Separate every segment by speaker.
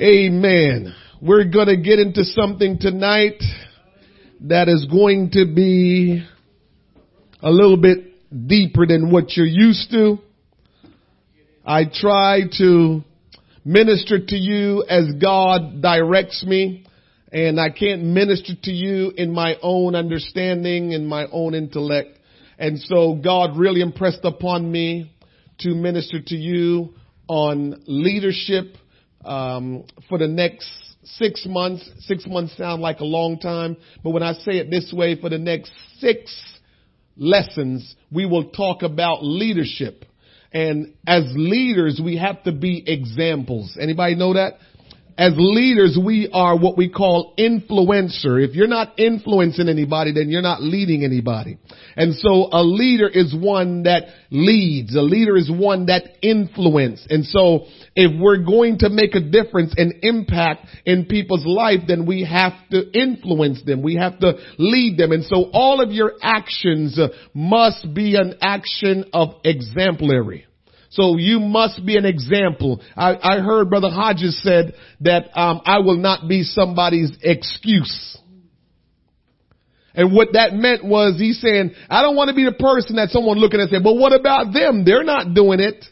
Speaker 1: Amen. We're going to get into something tonight that is going to be a little bit deeper than what you're used to. I try to minister to you as God directs me and I can't minister to you in my own understanding and my own intellect. And so God really impressed upon me to minister to you on leadership um, for the next six months. Six months sound like a long time, but when I say it this way, for the next six lessons, we will talk about leadership. And as leaders, we have to be examples. Anybody know that? As leaders, we are what we call influencer. If you're not influencing anybody, then you're not leading anybody. And so a leader is one that leads. A leader is one that influence. And so if we're going to make a difference and impact in people's life, then we have to influence them. We have to lead them. And so all of your actions uh, must be an action of exemplary. So you must be an example. I, I heard Brother Hodges said that um, I will not be somebody's excuse. And what that meant was he's saying, I don't want to be the person that someone looking at and say, but what about them? They're not doing it.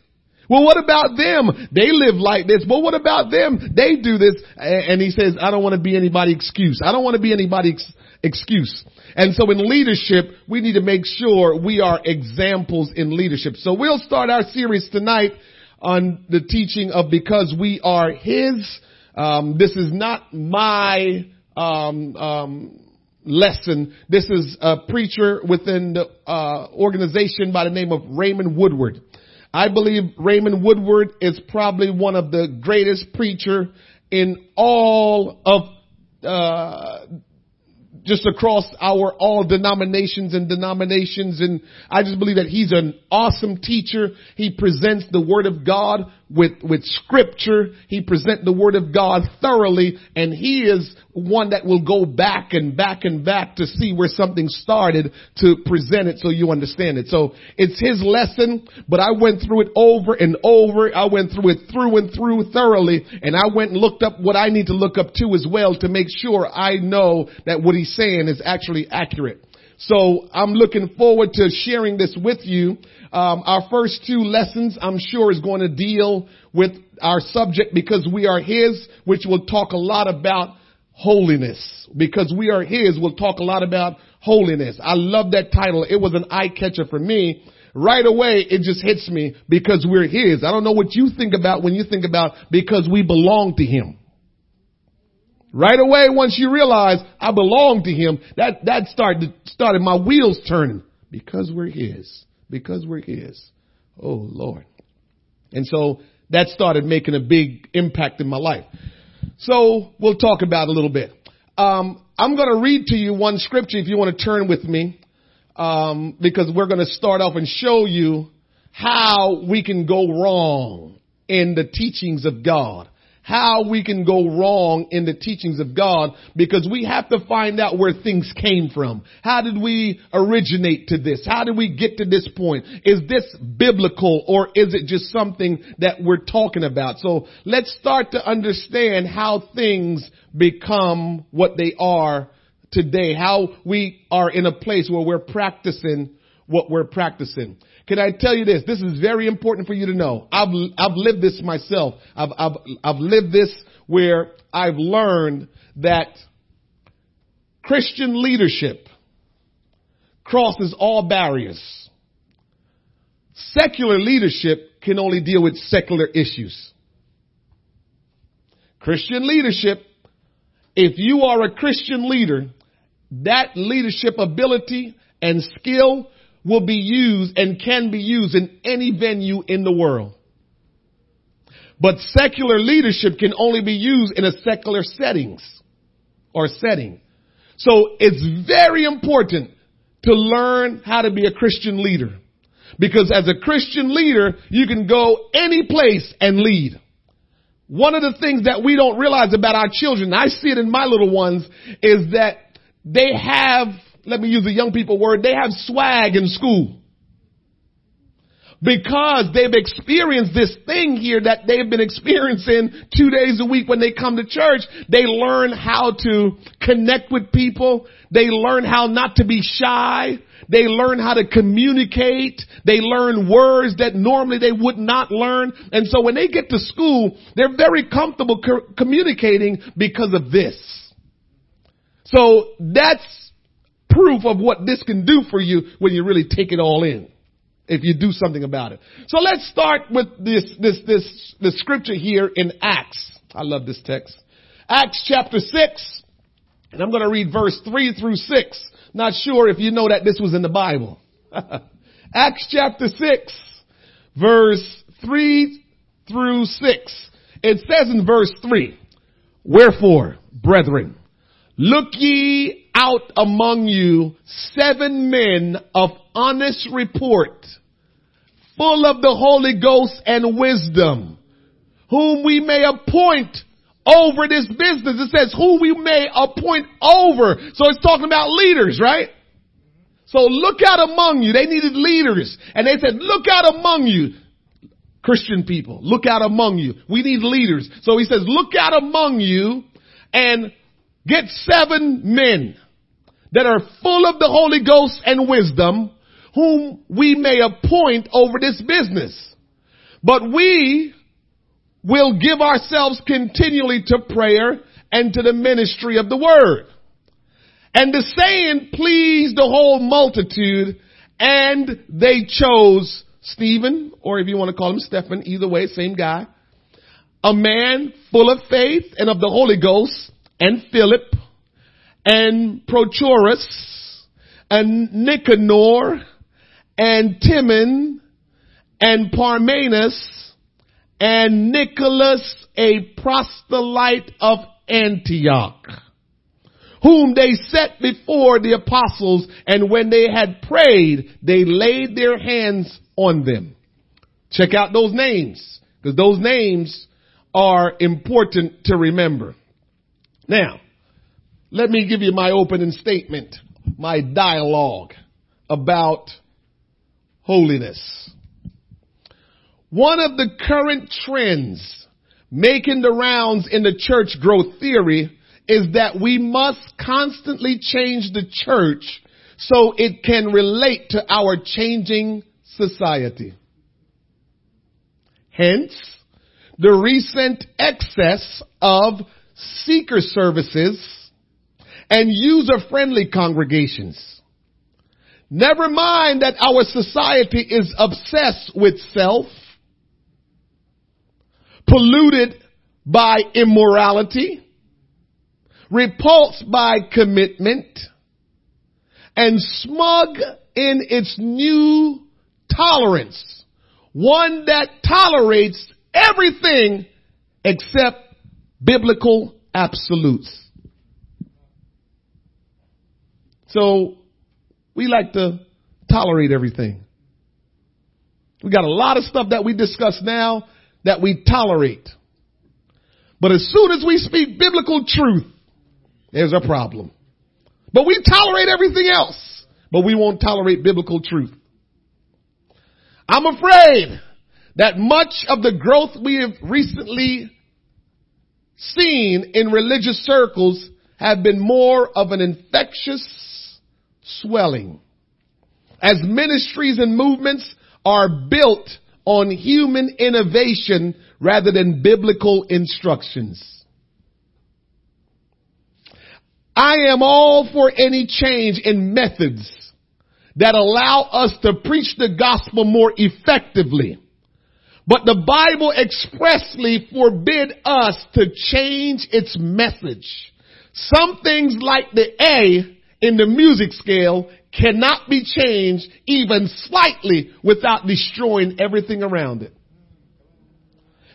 Speaker 1: Well, what about them? They live like this. But what about them? They do this. And he says, I don't want to be anybody's excuse. I don't want to be anybody's excuse. And so in leadership, we need to make sure we are examples in leadership. So we'll start our series tonight on the teaching of because we are His. Um, this is not my um, um, lesson. This is a preacher within the uh, organization by the name of Raymond Woodward. I believe Raymond Woodward is probably one of the greatest preacher in all of uh, just across our all denominations and denominations. And I just believe that he's an awesome teacher. He presents the word of God with, with scripture. He presents the word of God thoroughly and he is one that will go back and back and back to see where something started to present it so you understand it. So it's his lesson, but I went through it over and over. I went through it through and through thoroughly and I went and looked up what I need to look up to as well to make sure I know that what he's saying is actually accurate. So I'm looking forward to sharing this with you. Um, our first two lessons, I'm sure, is going to deal with our subject because we are His, which will talk a lot about holiness. Because we are His, we'll talk a lot about holiness. I love that title. It was an eye catcher for me. Right away, it just hits me because we're His. I don't know what you think about when you think about because we belong to Him. Right away, once you realize I belong to him, that, that started, started my wheels turning because we're his, because we're his. Oh Lord. And so that started making a big impact in my life. So we'll talk about a little bit. Um, I'm going to read to you one scripture if you want to turn with me, um, because we're going to start off and show you how we can go wrong in the teachings of God how we can go wrong in the teachings of God because we have to find out where things came from. How did we originate to this? How did we get to this point? Is this biblical or is it just something that we're talking about? So let's start to understand how things become what they are today, how we are in a place where we're practicing what we're practicing. Can I tell you this? This is very important for you to know. I've, I've lived this myself. I've, I've, I've lived this where I've learned that Christian leadership crosses all barriers. Secular leadership can only deal with secular issues. Christian leadership, if you are a Christian leader, that leadership ability and skill will be used and can be used in any venue in the world. But secular leadership can only be used in a secular settings or setting. So it's very important to learn how to be a Christian leader. Because as a Christian leader, you can go any place and lead. One of the things that we don't realize about our children, I see it in my little ones, is that they have let me use a young people word, they have swag in school. because they've experienced this thing here that they've been experiencing two days a week when they come to church. They learn how to connect with people. They learn how not to be shy. They learn how to communicate. They learn words that normally they would not learn. And so when they get to school, they're very comfortable co- communicating because of this. So that's proof of what this can do for you when you really take it all in. If you do something about it. So let's start with this, this, this, the scripture here in Acts. I love this text. Acts chapter 6, and I'm going to read verse 3 through 6. Not sure if you know that this was in the Bible. Acts chapter 6, verse 3 through 6. It says in verse 3, Wherefore, brethren, look ye out among you seven men of honest report, full of the Holy Ghost and wisdom, whom we may appoint over this business. It says who we may appoint over. So it's talking about leaders, right? So look out among you. They needed leaders. And they said, look out among you. Christian people, look out among you. We need leaders. So he says, look out among you and get seven men that are full of the Holy Ghost and wisdom whom we may appoint over this business. But we will give ourselves continually to prayer and to the ministry of the word. And the saying pleased the whole multitude and they chose Stephen, or if you want to call him Stephen, either way, same guy, a man full of faith and of the Holy Ghost, and Philip, and Prochorus, and Nicanor, and Timon, and Parmenas, and Nicholas, a proselyte of Antioch, whom they set before the apostles, and when they had prayed, they laid their hands on them. Check out those names, because those names are important to remember. Now, let me give you my opening statement, my dialogue about holiness. One of the current trends making the rounds in the church growth theory is that we must constantly change the church so it can relate to our changing society. Hence, the recent excess of seeker services and user-friendly congregations. Never mind that our society is obsessed with self, polluted by immorality, repulsed by commitment, and smug in its new tolerance. One that tolerates everything except biblical absolutes. So we like to tolerate everything. We got a lot of stuff that we discuss now that we tolerate. But as soon as we speak biblical truth, there's a problem. But we tolerate everything else, but we won't tolerate biblical truth. I'm afraid that much of the growth we have recently seen in religious circles have been more of an infectious swelling. As ministries and movements are built on human innovation rather than biblical instructions. I am all for any change in methods that allow us to preach the gospel more effectively. But the Bible expressly forbid us to change its message. Some things like the A in the music scale cannot be changed even slightly without destroying everything around it.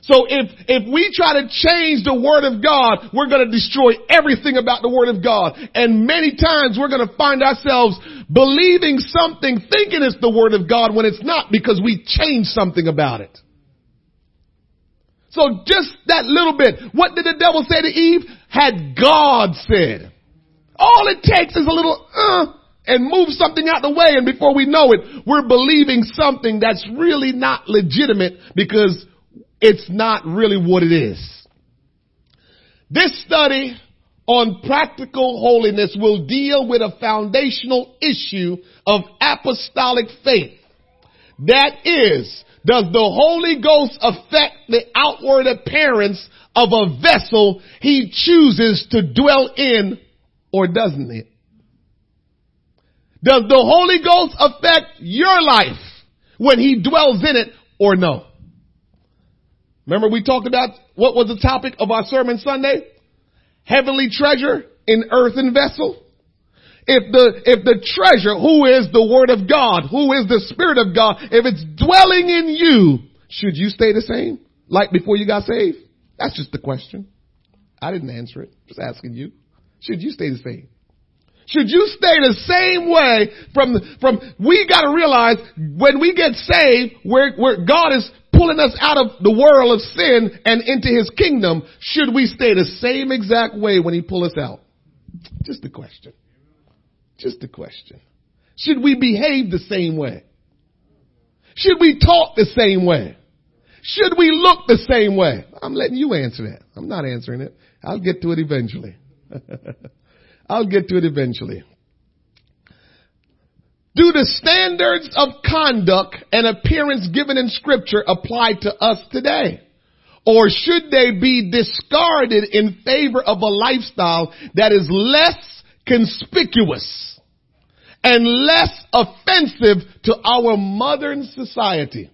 Speaker 1: So if, if we try to change the word of God, we're going to destroy everything about the word of God. And many times we're going to find ourselves believing something, thinking it's the word of God when it's not because we changed something about it. So just that little bit. What did the devil say to Eve? Had God said. All it takes is a little, uh, and move something out the way and before we know it, we're believing something that's really not legitimate because it's not really what it is. This study on practical holiness will deal with a foundational issue of apostolic faith. That is, does the Holy Ghost affect the outward appearance of a vessel he chooses to dwell in or doesn't it? Does the Holy Ghost affect your life when he dwells in it or no? Remember we talked about what was the topic of our sermon Sunday? Heavenly treasure in earthen vessel. If the, if the treasure, who is the word of God, who is the spirit of God, if it's dwelling in you, should you stay the same? Like before you got saved? That's just the question. I didn't answer it. Just asking you. Should you stay the same? Should you stay the same way from, from, we gotta realize when we get saved, where, where God is pulling us out of the world of sin and into his kingdom, should we stay the same exact way when he pull us out? Just a question. Just a question. Should we behave the same way? Should we talk the same way? Should we look the same way? I'm letting you answer that. I'm not answering it. I'll get to it eventually. I'll get to it eventually. Do the standards of conduct and appearance given in scripture apply to us today? Or should they be discarded in favor of a lifestyle that is less conspicuous and less offensive to our modern society?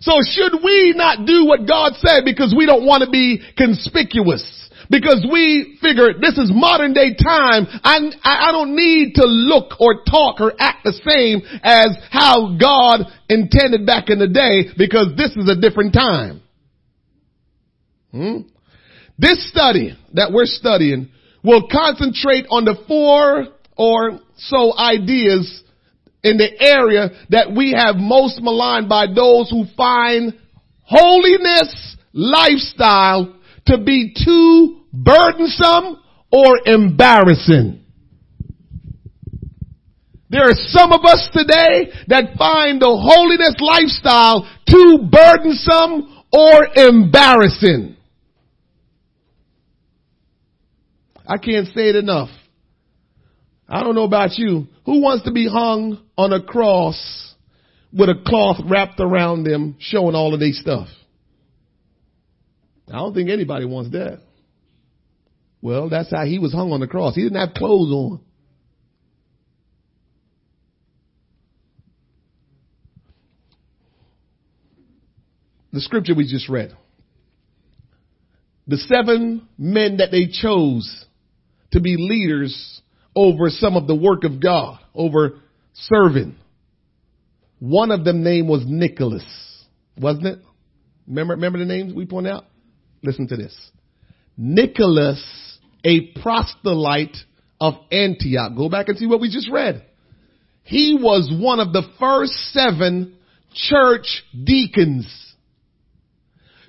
Speaker 1: So should we not do what God said because we don't want to be conspicuous? Because we figure this is modern day time. I, I don't need to look or talk or act the same as how God intended back in the day because this is a different time. Hmm? This study that we're studying will concentrate on the four or so ideas in the area that we have most maligned by those who find holiness lifestyle to be too burdensome or embarrassing. There are some of us today that find the holiness lifestyle too burdensome or embarrassing. I can't say it enough. I don't know about you. Who wants to be hung on a cross with a cloth wrapped around them showing all of their stuff? I don't think anybody wants that. Well, that's how he was hung on the cross. He didn't have clothes on. The scripture we just read. The seven men that they chose to be leaders over some of the work of God, over serving. One of them name was Nicholas, wasn't it? Remember, remember the names we point out? Listen to this. Nicholas, a proselyte of Antioch. Go back and see what we just read. He was one of the first seven church deacons.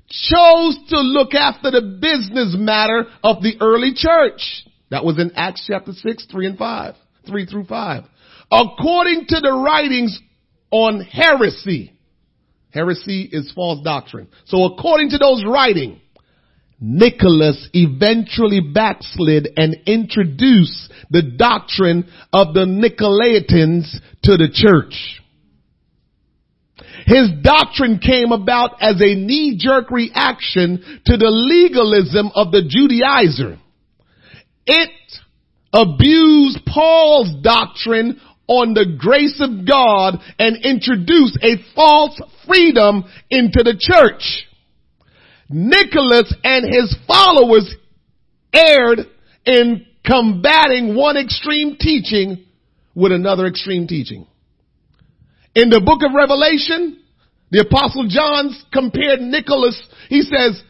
Speaker 1: Chose to look after the business matter of the early church. That was in Acts chapter 6, 3 and 5. 3 through 5. According to the writings on heresy. Heresy is false doctrine. So according to those writings, Nicholas eventually backslid and introduced the doctrine of the Nicolaitans to the church. His doctrine came about as a knee-jerk reaction to the legalism of the Judaizer. It abused Paul's doctrine on the grace of God and introduced a false freedom into the church. Nicholas and his followers erred in combating one extreme teaching with another extreme teaching. In the book of Revelation, the apostle John compared Nicholas, he says,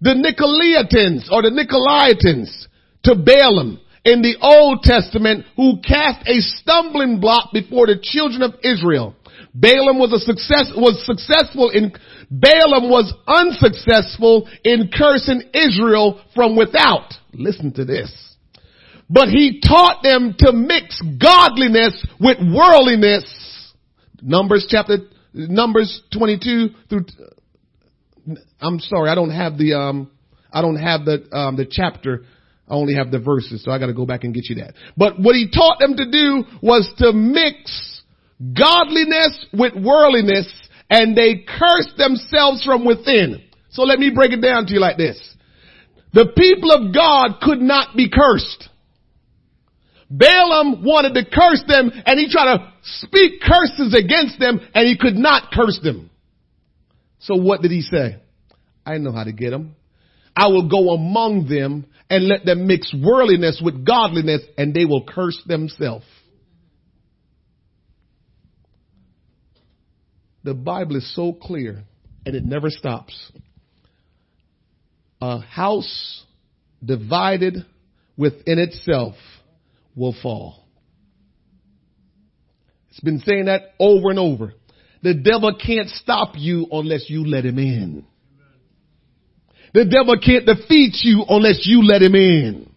Speaker 1: the Nicolaitans or the Nicolaitans to Balaam in the Old Testament who cast a stumbling block before the children of Israel. Balaam was a success, was successful in, Balaam was unsuccessful in cursing Israel from without. Listen to this. But he taught them to mix godliness with worldliness. Numbers chapter, Numbers 22 through, I'm sorry, I don't have the, um, I don't have the, um, the chapter. I only have the verses, so I gotta go back and get you that. But what he taught them to do was to mix godliness with worldliness and they cursed themselves from within. So let me break it down to you like this. The people of God could not be cursed. Balaam wanted to curse them and he tried to speak curses against them and he could not curse them. So what did he say? I know how to get them. I will go among them and let them mix worldliness with godliness and they will curse themselves. The Bible is so clear and it never stops. A house divided within itself will fall. It's been saying that over and over. The devil can't stop you unless you let him in. The devil can't defeat you unless you let him in.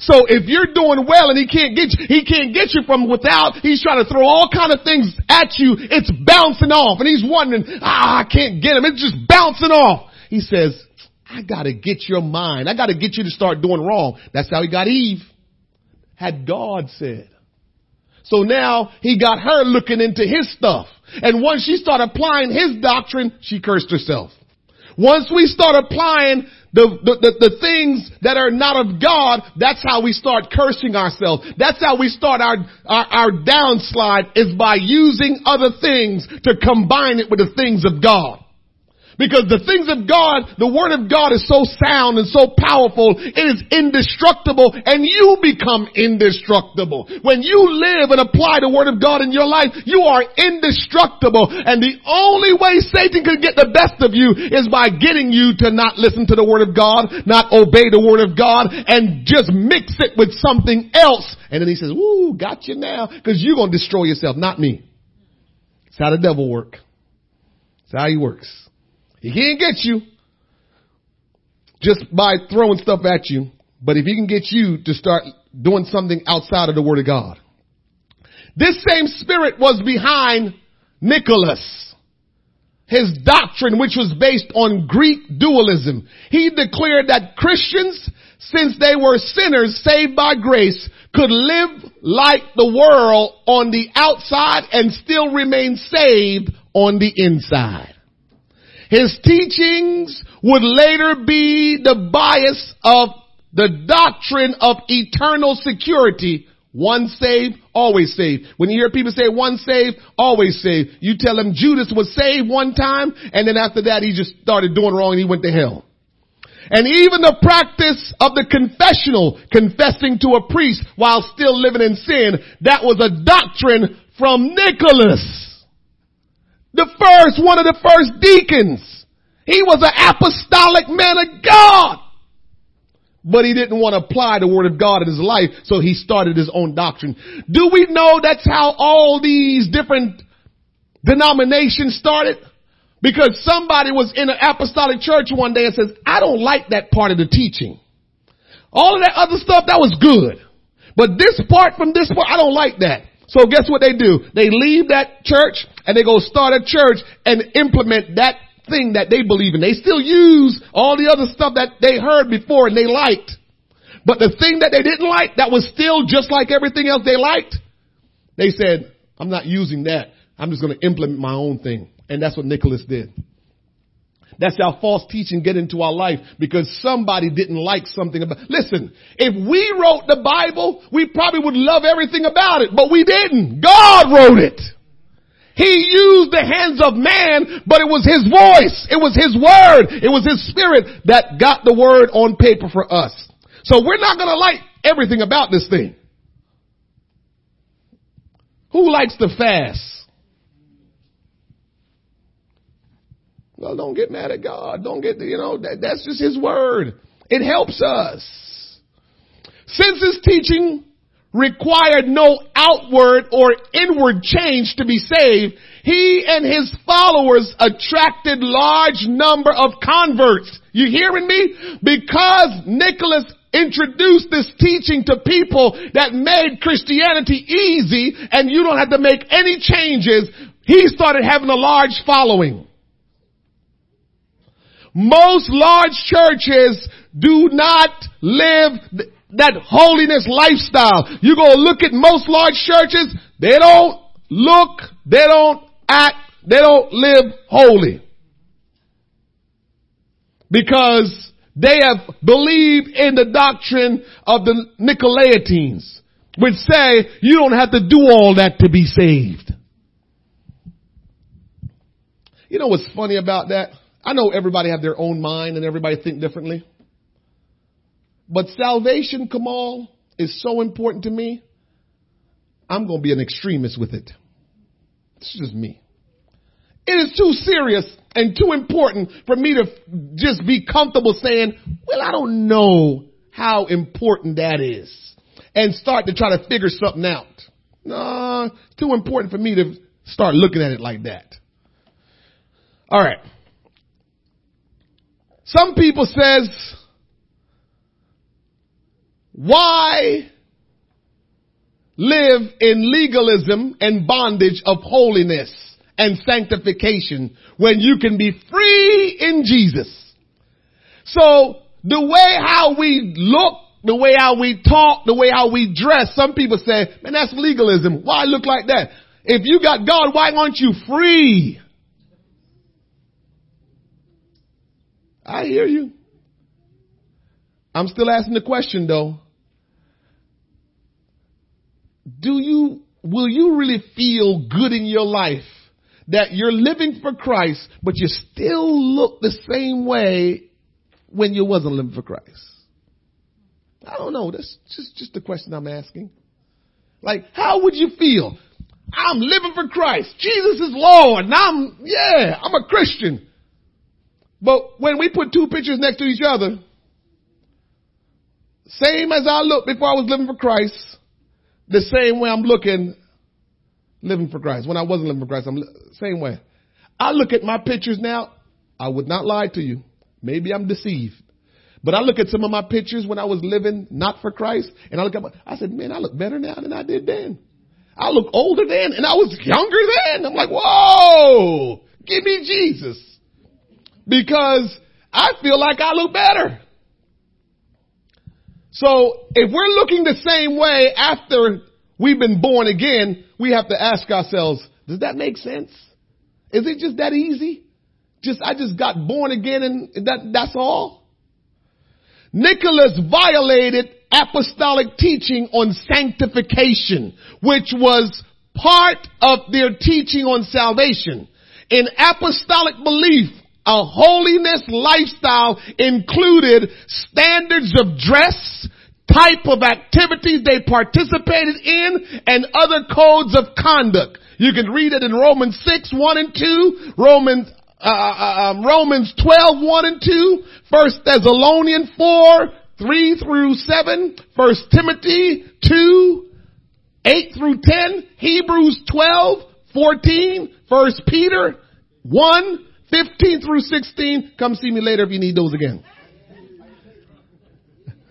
Speaker 1: So if you're doing well and he can't get you, he can't get you from without, he's trying to throw all kind of things at you, it's bouncing off and he's wondering, ah, I can't get him. It's just bouncing off. He says, I gotta get your mind. I gotta get you to start doing wrong. That's how he got Eve. Had God said. So now he got her looking into his stuff. And once she started applying his doctrine, she cursed herself. Once we start applying the, the, the, the, things that are not of God, that's how we start cursing ourselves. That's how we start our, our, our downslide is by using other things to combine it with the things of God. Because the things of God, the Word of God is so sound and so powerful, it is indestructible and you become indestructible. When you live and apply the Word of God in your life, you are indestructible and the only way Satan can get the best of you is by getting you to not listen to the Word of God, not obey the Word of God and just mix it with something else. And then he says, woo, got you now because you're to destroy yourself, not me. It's how the devil works. It's how he works. He can't get you just by throwing stuff at you, but if he can get you to start doing something outside of the Word of God. This same spirit was behind Nicholas. His doctrine, which was based on Greek dualism. He declared that Christians, since they were sinners saved by grace, could live like the world on the outside and still remain saved on the inside. His teachings would later be the bias of the doctrine of eternal security. One saved, always saved. When you hear people say one saved, always saved, you tell them Judas was saved one time and then after that he just started doing wrong and he went to hell. And even the practice of the confessional, confessing to a priest while still living in sin, that was a doctrine from Nicholas. The first, one of the first deacons. He was an apostolic man of God. But he didn't want to apply the word of God in his life, so he started his own doctrine. Do we know that's how all these different denominations started? Because somebody was in an apostolic church one day and says, I don't like that part of the teaching. All of that other stuff, that was good. But this part from this part, I don't like that. So guess what they do? They leave that church and they go start a church and implement that thing that they believe in. They still use all the other stuff that they heard before and they liked. But the thing that they didn't like that was still just like everything else they liked, they said, I'm not using that. I'm just going to implement my own thing. And that's what Nicholas did. That's how false teaching get into our life because somebody didn't like something about, listen, if we wrote the Bible, we probably would love everything about it, but we didn't. God wrote it. He used the hands of man, but it was his voice. It was his word. It was his spirit that got the word on paper for us. So we're not going to like everything about this thing. Who likes to fast? Well, don't get mad at God. Don't get, you know, that, that's just His word. It helps us. Since His teaching required no outward or inward change to be saved, He and His followers attracted large number of converts. You hearing me? Because Nicholas introduced this teaching to people that made Christianity easy and you don't have to make any changes, he started having a large following. Most large churches do not live that holiness lifestyle. You go look at most large churches, they don't look, they don't act, they don't live holy. Because they have believed in the doctrine of the Nicolaitans, which say you don't have to do all that to be saved. You know what's funny about that? I know everybody have their own mind and everybody think differently. But salvation, Kamal, is so important to me. I'm going to be an extremist with it. It's just me. It is too serious and too important for me to just be comfortable saying, well, I don't know how important that is and start to try to figure something out. No, it's too important for me to start looking at it like that. All right. Some people says, why live in legalism and bondage of holiness and sanctification when you can be free in Jesus? So the way how we look, the way how we talk, the way how we dress, some people say, man, that's legalism. Why look like that? If you got God, why aren't you free? I hear you. I'm still asking the question though. Do you, will you really feel good in your life that you're living for Christ, but you still look the same way when you wasn't living for Christ? I don't know. That's just, just the question I'm asking. Like, how would you feel? I'm living for Christ. Jesus is Lord. And I'm, yeah, I'm a Christian. But when we put two pictures next to each other, same as I looked before I was living for Christ, the same way I'm looking living for Christ. When I wasn't living for Christ, I'm same way. I look at my pictures now. I would not lie to you. Maybe I'm deceived. But I look at some of my pictures when I was living not for Christ, and I look at my, I said, man, I look better now than I did then. I look older then, and I was younger then. I'm like, whoa, give me Jesus because I feel like I look better. So if we're looking the same way after we've been born again, we have to ask ourselves, does that make sense? Is it just that easy? Just, I just got born again and that, that's all? Nicholas violated apostolic teaching on sanctification, which was part of their teaching on salvation. In apostolic belief, a holiness lifestyle included standards of dress, type of activities they participated in, and other codes of conduct. You can read it in Romans 6, 1 and 2, Romans uh, uh, um, Romans 12, 1 and 2, 1 Thessalonians 4, 3 through 7, 1 Timothy 2, 8 through 10, Hebrews 12, 14, 1 Peter 1, 15 through 16. Come see me later if you need those again.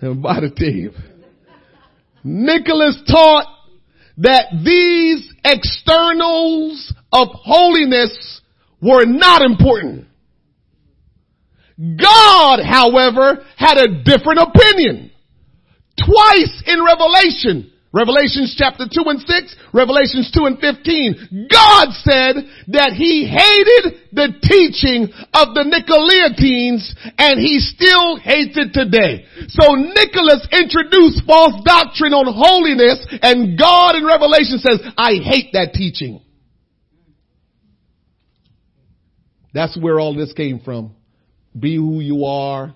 Speaker 1: By the tape. Nicholas taught that these externals of holiness were not important. God, however, had a different opinion. Twice in Revelation, Revelations chapter 2 and 6, Revelations 2 and 15. God said that he hated the teaching of the Nicolaitans and he still hates it today. So Nicholas introduced false doctrine on holiness and God in Revelation says, I hate that teaching. That's where all this came from. Be who you are.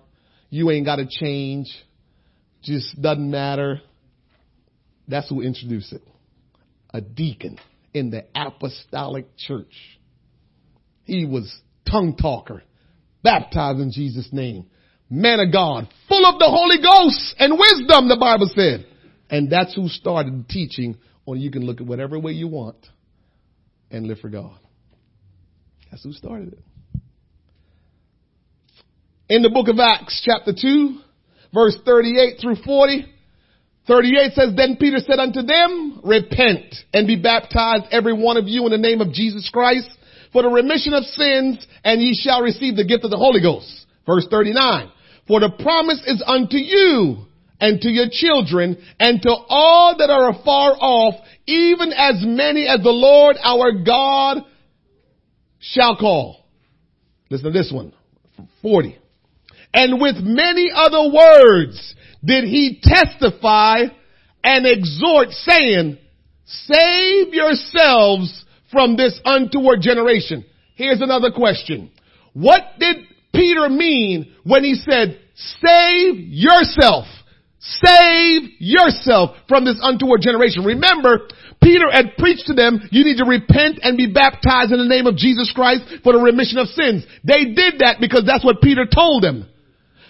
Speaker 1: You ain't got to change. Just doesn't matter. That's who introduced it. A deacon in the apostolic church. He was tongue talker, baptized in Jesus' name, man of God, full of the Holy Ghost and wisdom, the Bible said. And that's who started teaching on you can look at whatever way you want and live for God. That's who started it. In the book of Acts, chapter 2, verse 38 through 40. 38 says, Then Peter said unto them, Repent and be baptized every one of you in the name of Jesus Christ for the remission of sins and ye shall receive the gift of the Holy Ghost. Verse 39. For the promise is unto you and to your children and to all that are afar off, even as many as the Lord our God shall call. Listen to this one. 40. And with many other words did he testify and exhort saying, save yourselves from this untoward generation. Here's another question. What did Peter mean when he said, save yourself? Save yourself from this untoward generation. Remember, Peter had preached to them, you need to repent and be baptized in the name of Jesus Christ for the remission of sins. They did that because that's what Peter told them.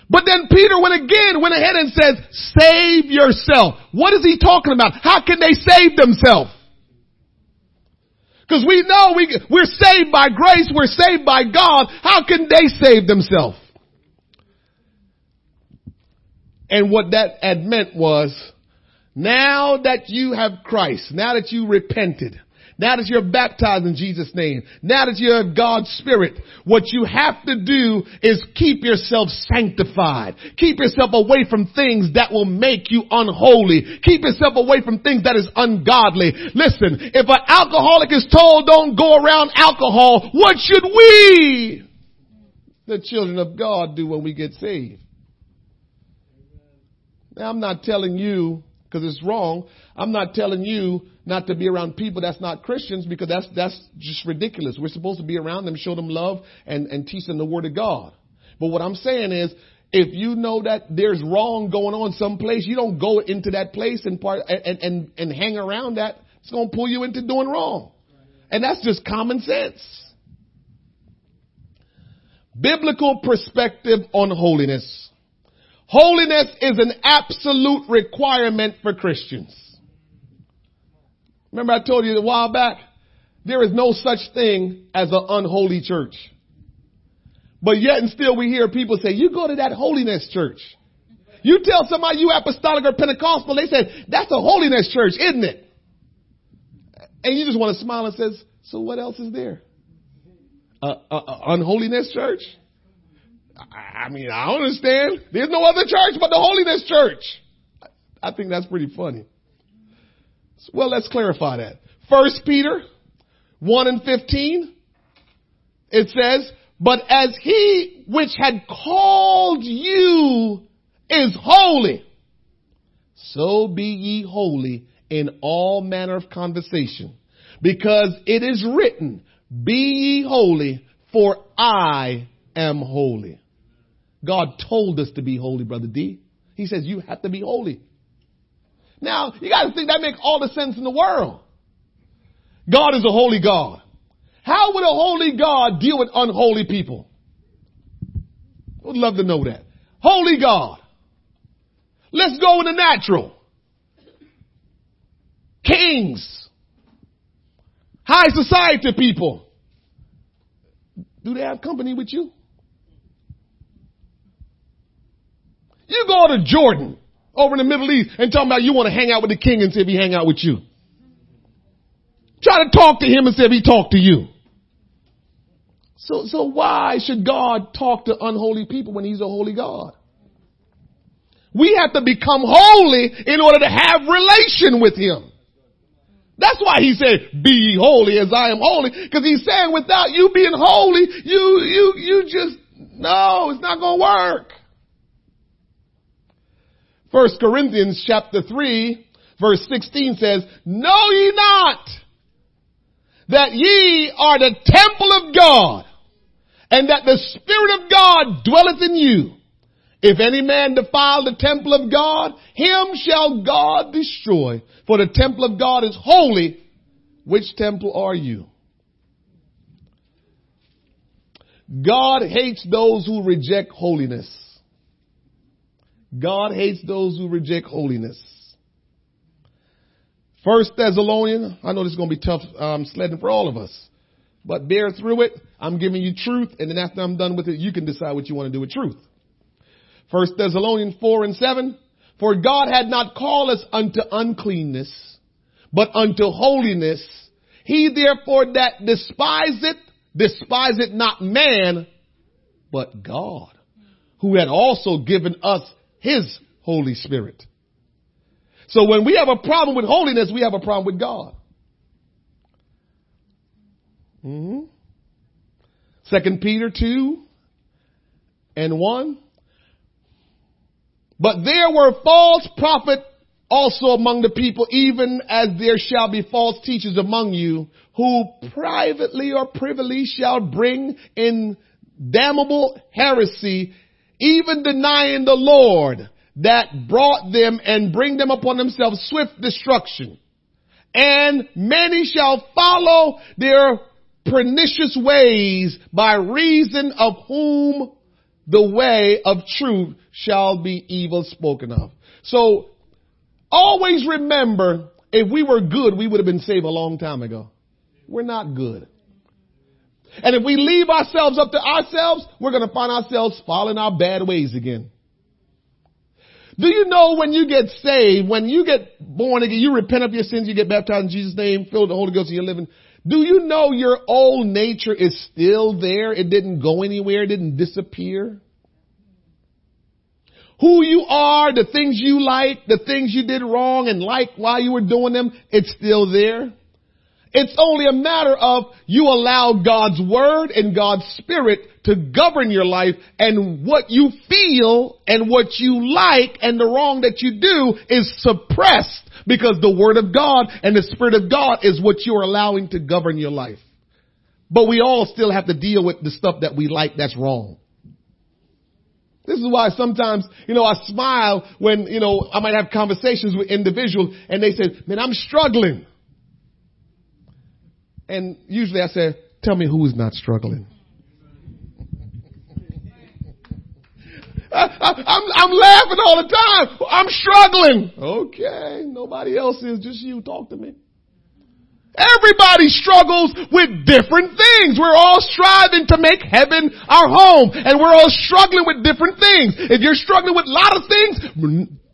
Speaker 1: But then Peter went again, went ahead and says, save yourself. What is he talking about? How can they save themselves? Because we know we, we're saved by grace, we're saved by God. How can they save themselves? And what that had meant was, now that you have Christ, now that you repented, now that you're baptized in Jesus name, now that you have God's Spirit, what you have to do is keep yourself sanctified. Keep yourself away from things that will make you unholy. Keep yourself away from things that is ungodly. Listen, if an alcoholic is told don't go around alcohol, what should we, the children of God, do when we get saved? Now I'm not telling you because it's wrong. I'm not telling you not to be around people that's not Christians because that's that's just ridiculous. We're supposed to be around them, show them love, and and teach them the Word of God. But what I'm saying is, if you know that there's wrong going on someplace, you don't go into that place and part and and, and hang around that. It's going to pull you into doing wrong, and that's just common sense. Biblical perspective on holiness. Holiness is an absolute requirement for Christians. Remember I told you a while back, there is no such thing as an unholy church. But yet and still we hear people say, you go to that holiness church. You tell somebody you apostolic or Pentecostal, they say, that's a holiness church, isn't it? And you just want to smile and says, so what else is there? Uh, unholiness church? I mean, I understand. There's no other church but the Holiness Church. I think that's pretty funny. Well, let's clarify that. First Peter 1 and 15, it says, but as he which had called you is holy, so be ye holy in all manner of conversation, because it is written, be ye holy, for I am holy. God told us to be holy, Brother D. He says you have to be holy. Now, you gotta think that makes all the sense in the world. God is a holy God. How would a holy God deal with unholy people? I would love to know that. Holy God. Let's go in the natural. Kings. High society people. Do they have company with you? You go to Jordan over in the Middle East and talk about you want to hang out with the king and see if he hang out with you. Try to talk to him and see if he talk to you. So, so why should God talk to unholy people when he's a holy God? We have to become holy in order to have relation with him. That's why he said, be holy as I am holy. Cause he's saying without you being holy, you, you, you just, no, it's not gonna work. First Corinthians chapter 3 verse 16 says, Know ye not that ye are the temple of God and that the Spirit of God dwelleth in you. If any man defile the temple of God, him shall God destroy. For the temple of God is holy. Which temple are you? God hates those who reject holiness. God hates those who reject holiness. First Thessalonians, I know this is going to be tough um, sledding for all of us, but bear through it. I'm giving you truth, and then after I'm done with it, you can decide what you want to do with truth. First Thessalonians 4 and 7. For God had not called us unto uncleanness, but unto holiness. He therefore that despiseth, despiseth not man, but God, who had also given us his Holy Spirit. So when we have a problem with holiness, we have a problem with God. Mm-hmm. Second Peter 2 and 1. But there were false prophets also among the people, even as there shall be false teachers among you, who privately or privily shall bring in damnable heresy, even denying the Lord that brought them and bring them upon themselves swift destruction. And many shall follow their pernicious ways by reason of whom the way of truth shall be evil spoken of. So always remember if we were good, we would have been saved a long time ago. We're not good. And if we leave ourselves up to ourselves, we're going to find ourselves following our bad ways again. Do you know when you get saved, when you get born again, you repent of your sins, you get baptized in Jesus' name, fill the Holy Ghost, and you're living. Do you know your old nature is still there? It didn't go anywhere. It didn't disappear. Who you are, the things you like, the things you did wrong and like while you were doing them, it's still there. It's only a matter of you allow God's word and God's spirit to govern your life and what you feel and what you like and the wrong that you do is suppressed because the word of God and the spirit of God is what you're allowing to govern your life. But we all still have to deal with the stuff that we like that's wrong. This is why sometimes, you know, I smile when, you know, I might have conversations with individuals and they say, man, I'm struggling. And usually I say, tell me who's not struggling. I, am I'm laughing all the time. I'm struggling. Okay. Nobody else is. Just you. Talk to me. Everybody struggles with different things. We're all striving to make heaven our home and we're all struggling with different things. If you're struggling with a lot of things,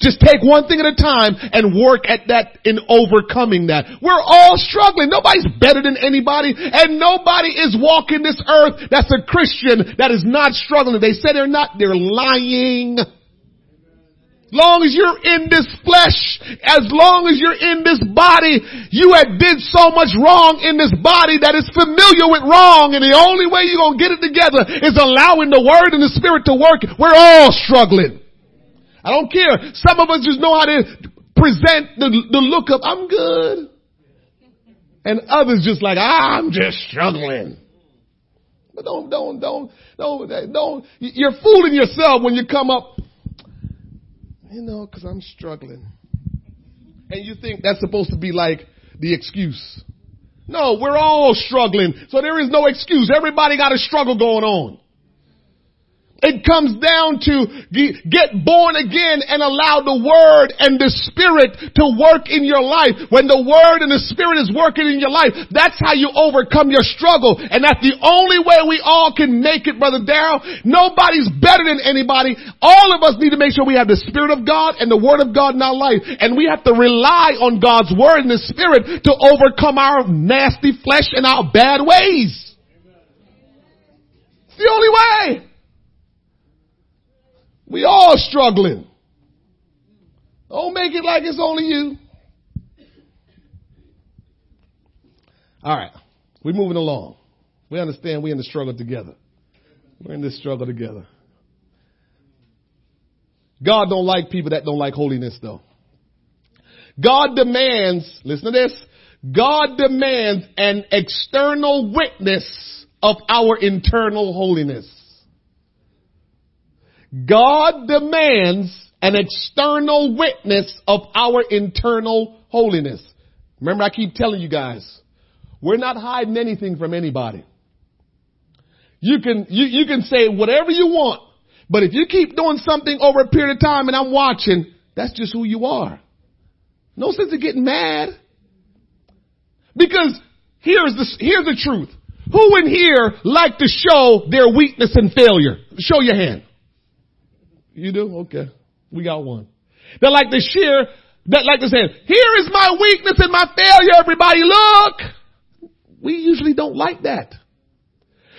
Speaker 1: just take one thing at a time and work at that in overcoming that. We're all struggling. Nobody's better than anybody and nobody is walking this earth that's a Christian that is not struggling. They say they're not, they're lying long as you're in this flesh, as long as you're in this body, you had did so much wrong in this body that is familiar with wrong and the only way you're gonna get it together is allowing the word and the spirit to work. We're all struggling. I don't care. Some of us just know how to present the, the look of, I'm good. And others just like, I'm just struggling. But don't, don't, don't, don't, don't, you're fooling yourself when you come up you know, because I'm struggling. And you think that's supposed to be like the excuse. No, we're all struggling. So there is no excuse. Everybody got a struggle going on. It comes down to get born again and allow the word and the spirit to work in your life. When the word and the spirit is working in your life, that's how you overcome your struggle. And that's the only way we all can make it, brother Darrell. Nobody's better than anybody. All of us need to make sure we have the spirit of God and the word of God in our life. And we have to rely on God's word and the spirit to overcome our nasty flesh and our bad ways. It's the only way. We all struggling. Don't make it like it's only you. All right. We're moving along. We understand we're in the struggle together. We're in this struggle together. God don't like people that don't like holiness though. God demands, listen to this, God demands an external witness of our internal holiness. God demands an external witness of our internal holiness. Remember I keep telling you guys, we're not hiding anything from anybody. You can, you, you can say whatever you want, but if you keep doing something over a period of time and I'm watching, that's just who you are. No sense of getting mad. Because here's the, here's the truth. Who in here like to show their weakness and failure? Show your hand. You do? Okay. We got one. They like to share, that like to say, here is my weakness and my failure, everybody look. We usually don't like that.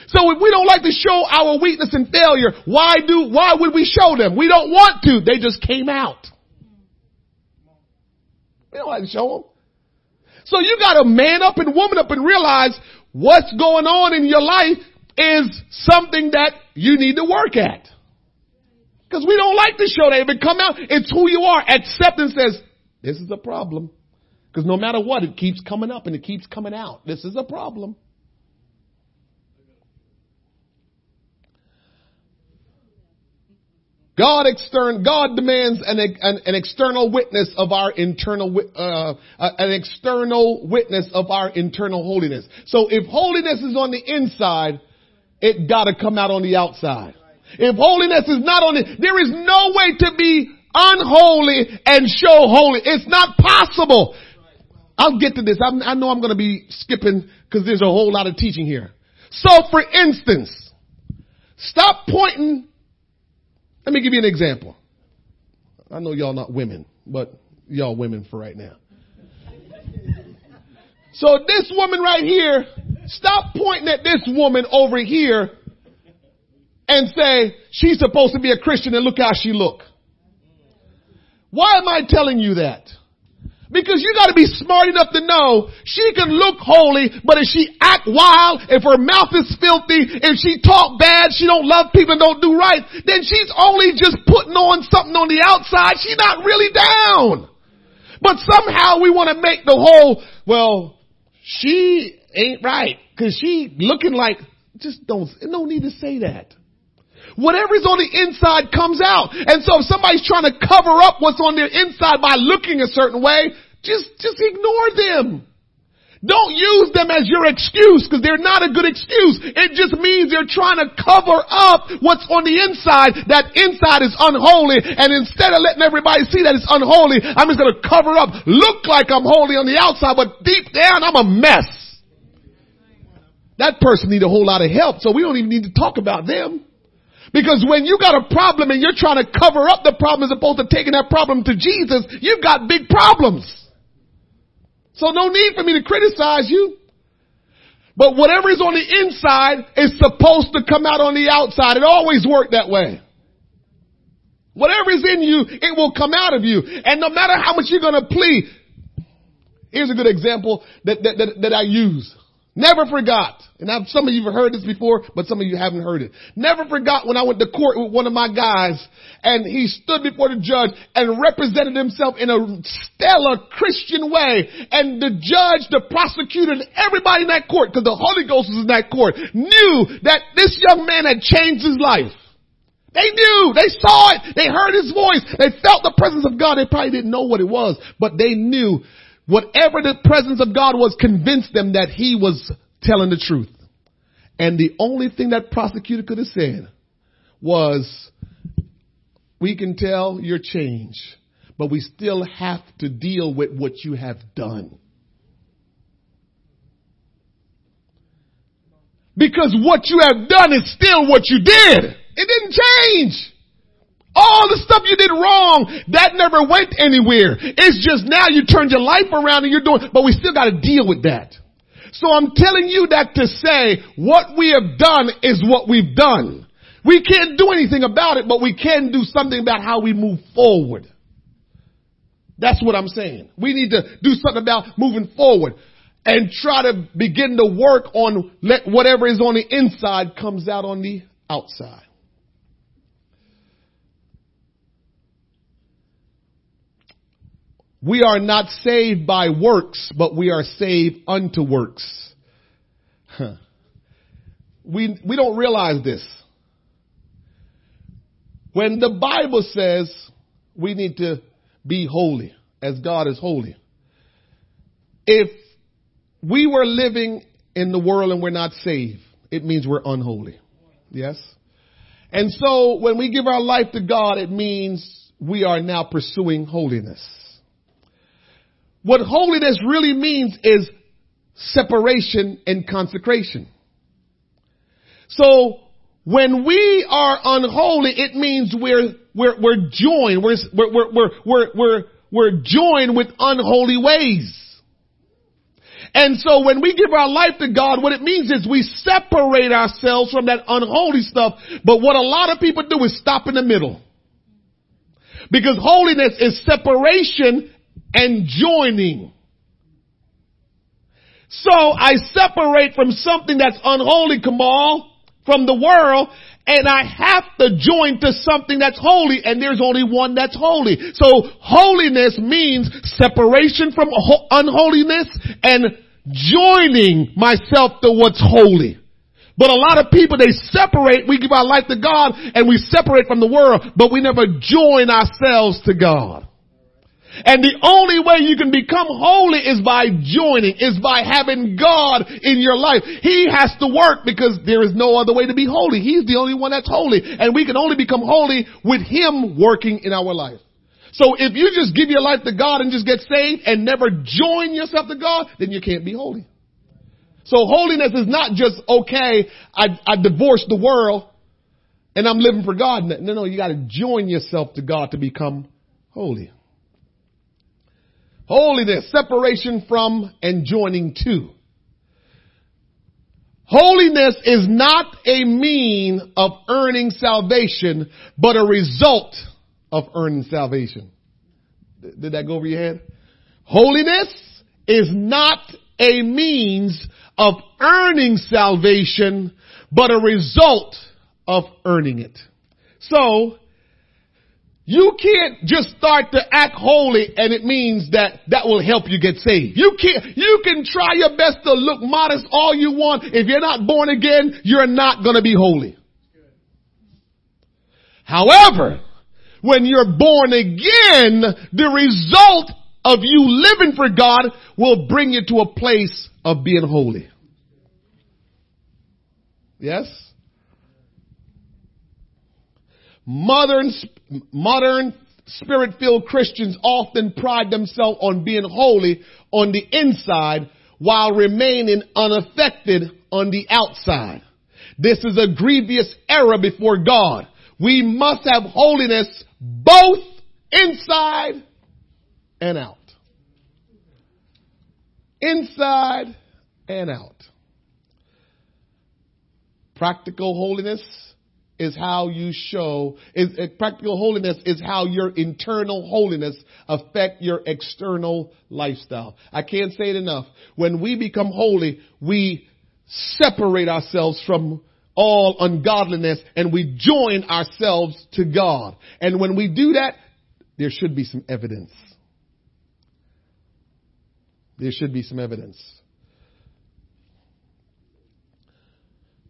Speaker 1: So if we don't like to show our weakness and failure, why do, why would we show them? We don't want to. They just came out. We don't like to show them. So you gotta man up and woman up and realize what's going on in your life is something that you need to work at. Cause we don't like to show that. If it come out, it's who you are. Acceptance says, this is a problem. Cause no matter what, it keeps coming up and it keeps coming out. This is a problem. God extern, God demands an, an, an, external witness of our internal, uh, uh, an external witness of our internal holiness. So if holiness is on the inside, it gotta come out on the outside. If holiness is not on it, there is no way to be unholy and show holy. It's not possible. I'll get to this. I'm, i know I'm going to be skipping because there's a whole lot of teaching here. So for instance, stop pointing let me give you an example. I know y'all not women, but y'all women for right now. So this woman right here, stop pointing at this woman over here and say she's supposed to be a Christian and look how she look. Why am I telling you that? Because you gotta be smart enough to know she can look holy, but if she act wild, if her mouth is filthy, if she talk bad, she don't love people don't do right, then she's only just putting on something on the outside. She's not really down. But somehow we want to make the whole, well, she ain't right. Cause she looking like, just don't, no need to say that. Whatever's on the inside comes out. And so if somebody's trying to cover up what's on their inside by looking a certain way, just, just ignore them. Don't use them as your excuse because they're not a good excuse. It just means they're trying to cover up what's on the inside. That inside is unholy. And instead of letting everybody see that it's unholy, I'm just going to cover up, look like I'm holy on the outside, but deep down I'm a mess. That person need a whole lot of help. So we don't even need to talk about them. Because when you got a problem and you're trying to cover up the problem as opposed to taking that problem to Jesus, you've got big problems. So no need for me to criticize you. But whatever is on the inside is supposed to come out on the outside. It always worked that way. Whatever is in you, it will come out of you. And no matter how much you're gonna plead, here's a good example that, that, that, that I use. Never forgot. And I've, some of you have heard this before, but some of you haven't heard it. Never forgot when I went to court with one of my guys and he stood before the judge and represented himself in a stellar Christian way. And the judge, the prosecutor, and everybody in that court, because the Holy Ghost was in that court, knew that this young man had changed his life. They knew, they saw it, they heard his voice, they felt the presence of God. They probably didn't know what it was, but they knew Whatever the presence of God was convinced them that he was telling the truth. And the only thing that prosecutor could have said was, we can tell you're changed, but we still have to deal with what you have done. Because what you have done is still what you did. It didn't change. All the stuff you did wrong, that never went anywhere. It's just now you turned your life around and you're doing, but we still gotta deal with that. So I'm telling you that to say what we have done is what we've done. We can't do anything about it, but we can do something about how we move forward. That's what I'm saying. We need to do something about moving forward and try to begin to work on let whatever is on the inside comes out on the outside. We are not saved by works, but we are saved unto works. Huh. We, we don't realize this. When the Bible says we need to be holy as God is holy, if we were living in the world and we're not saved, it means we're unholy. Yes? And so when we give our life to God, it means we are now pursuing holiness. What holiness really means is separation and consecration. So when we are unholy, it means we're, we're, we're joined, we're, we're, we're, we're, we're, we're joined with unholy ways. And so when we give our life to God, what it means is we separate ourselves from that unholy stuff. But what a lot of people do is stop in the middle. Because holiness is separation and joining. So I separate from something that's unholy, Kamal, from the world, and I have to join to something that's holy, and there's only one that's holy. So holiness means separation from unholiness and joining myself to what's holy. But a lot of people, they separate, we give our life to God and we separate from the world, but we never join ourselves to God. And the only way you can become holy is by joining, is by having God in your life. He has to work because there is no other way to be holy. He's the only one that's holy. And we can only become holy with Him working in our life. So if you just give your life to God and just get saved and never join yourself to God, then you can't be holy. So holiness is not just, okay, I, I divorced the world and I'm living for God. No, no, you gotta join yourself to God to become holy. Holiness, separation from and joining to. Holiness is not a mean of earning salvation, but a result of earning salvation. Did that go over your head? Holiness is not a means of earning salvation, but a result of earning it. So, you can't just start to act holy and it means that that will help you get saved. You can't, you can try your best to look modest all you want. If you're not born again, you're not gonna be holy. However, when you're born again, the result of you living for God will bring you to a place of being holy. Yes? mother Modern, modern spirit-filled Christians often pride themselves on being holy on the inside while remaining unaffected on the outside. This is a grievous error before God. We must have holiness both inside and out. Inside and out. Practical holiness is how you show, is, practical holiness is how your internal holiness affect your external lifestyle. I can't say it enough. When we become holy, we separate ourselves from all ungodliness and we join ourselves to God. And when we do that, there should be some evidence. There should be some evidence.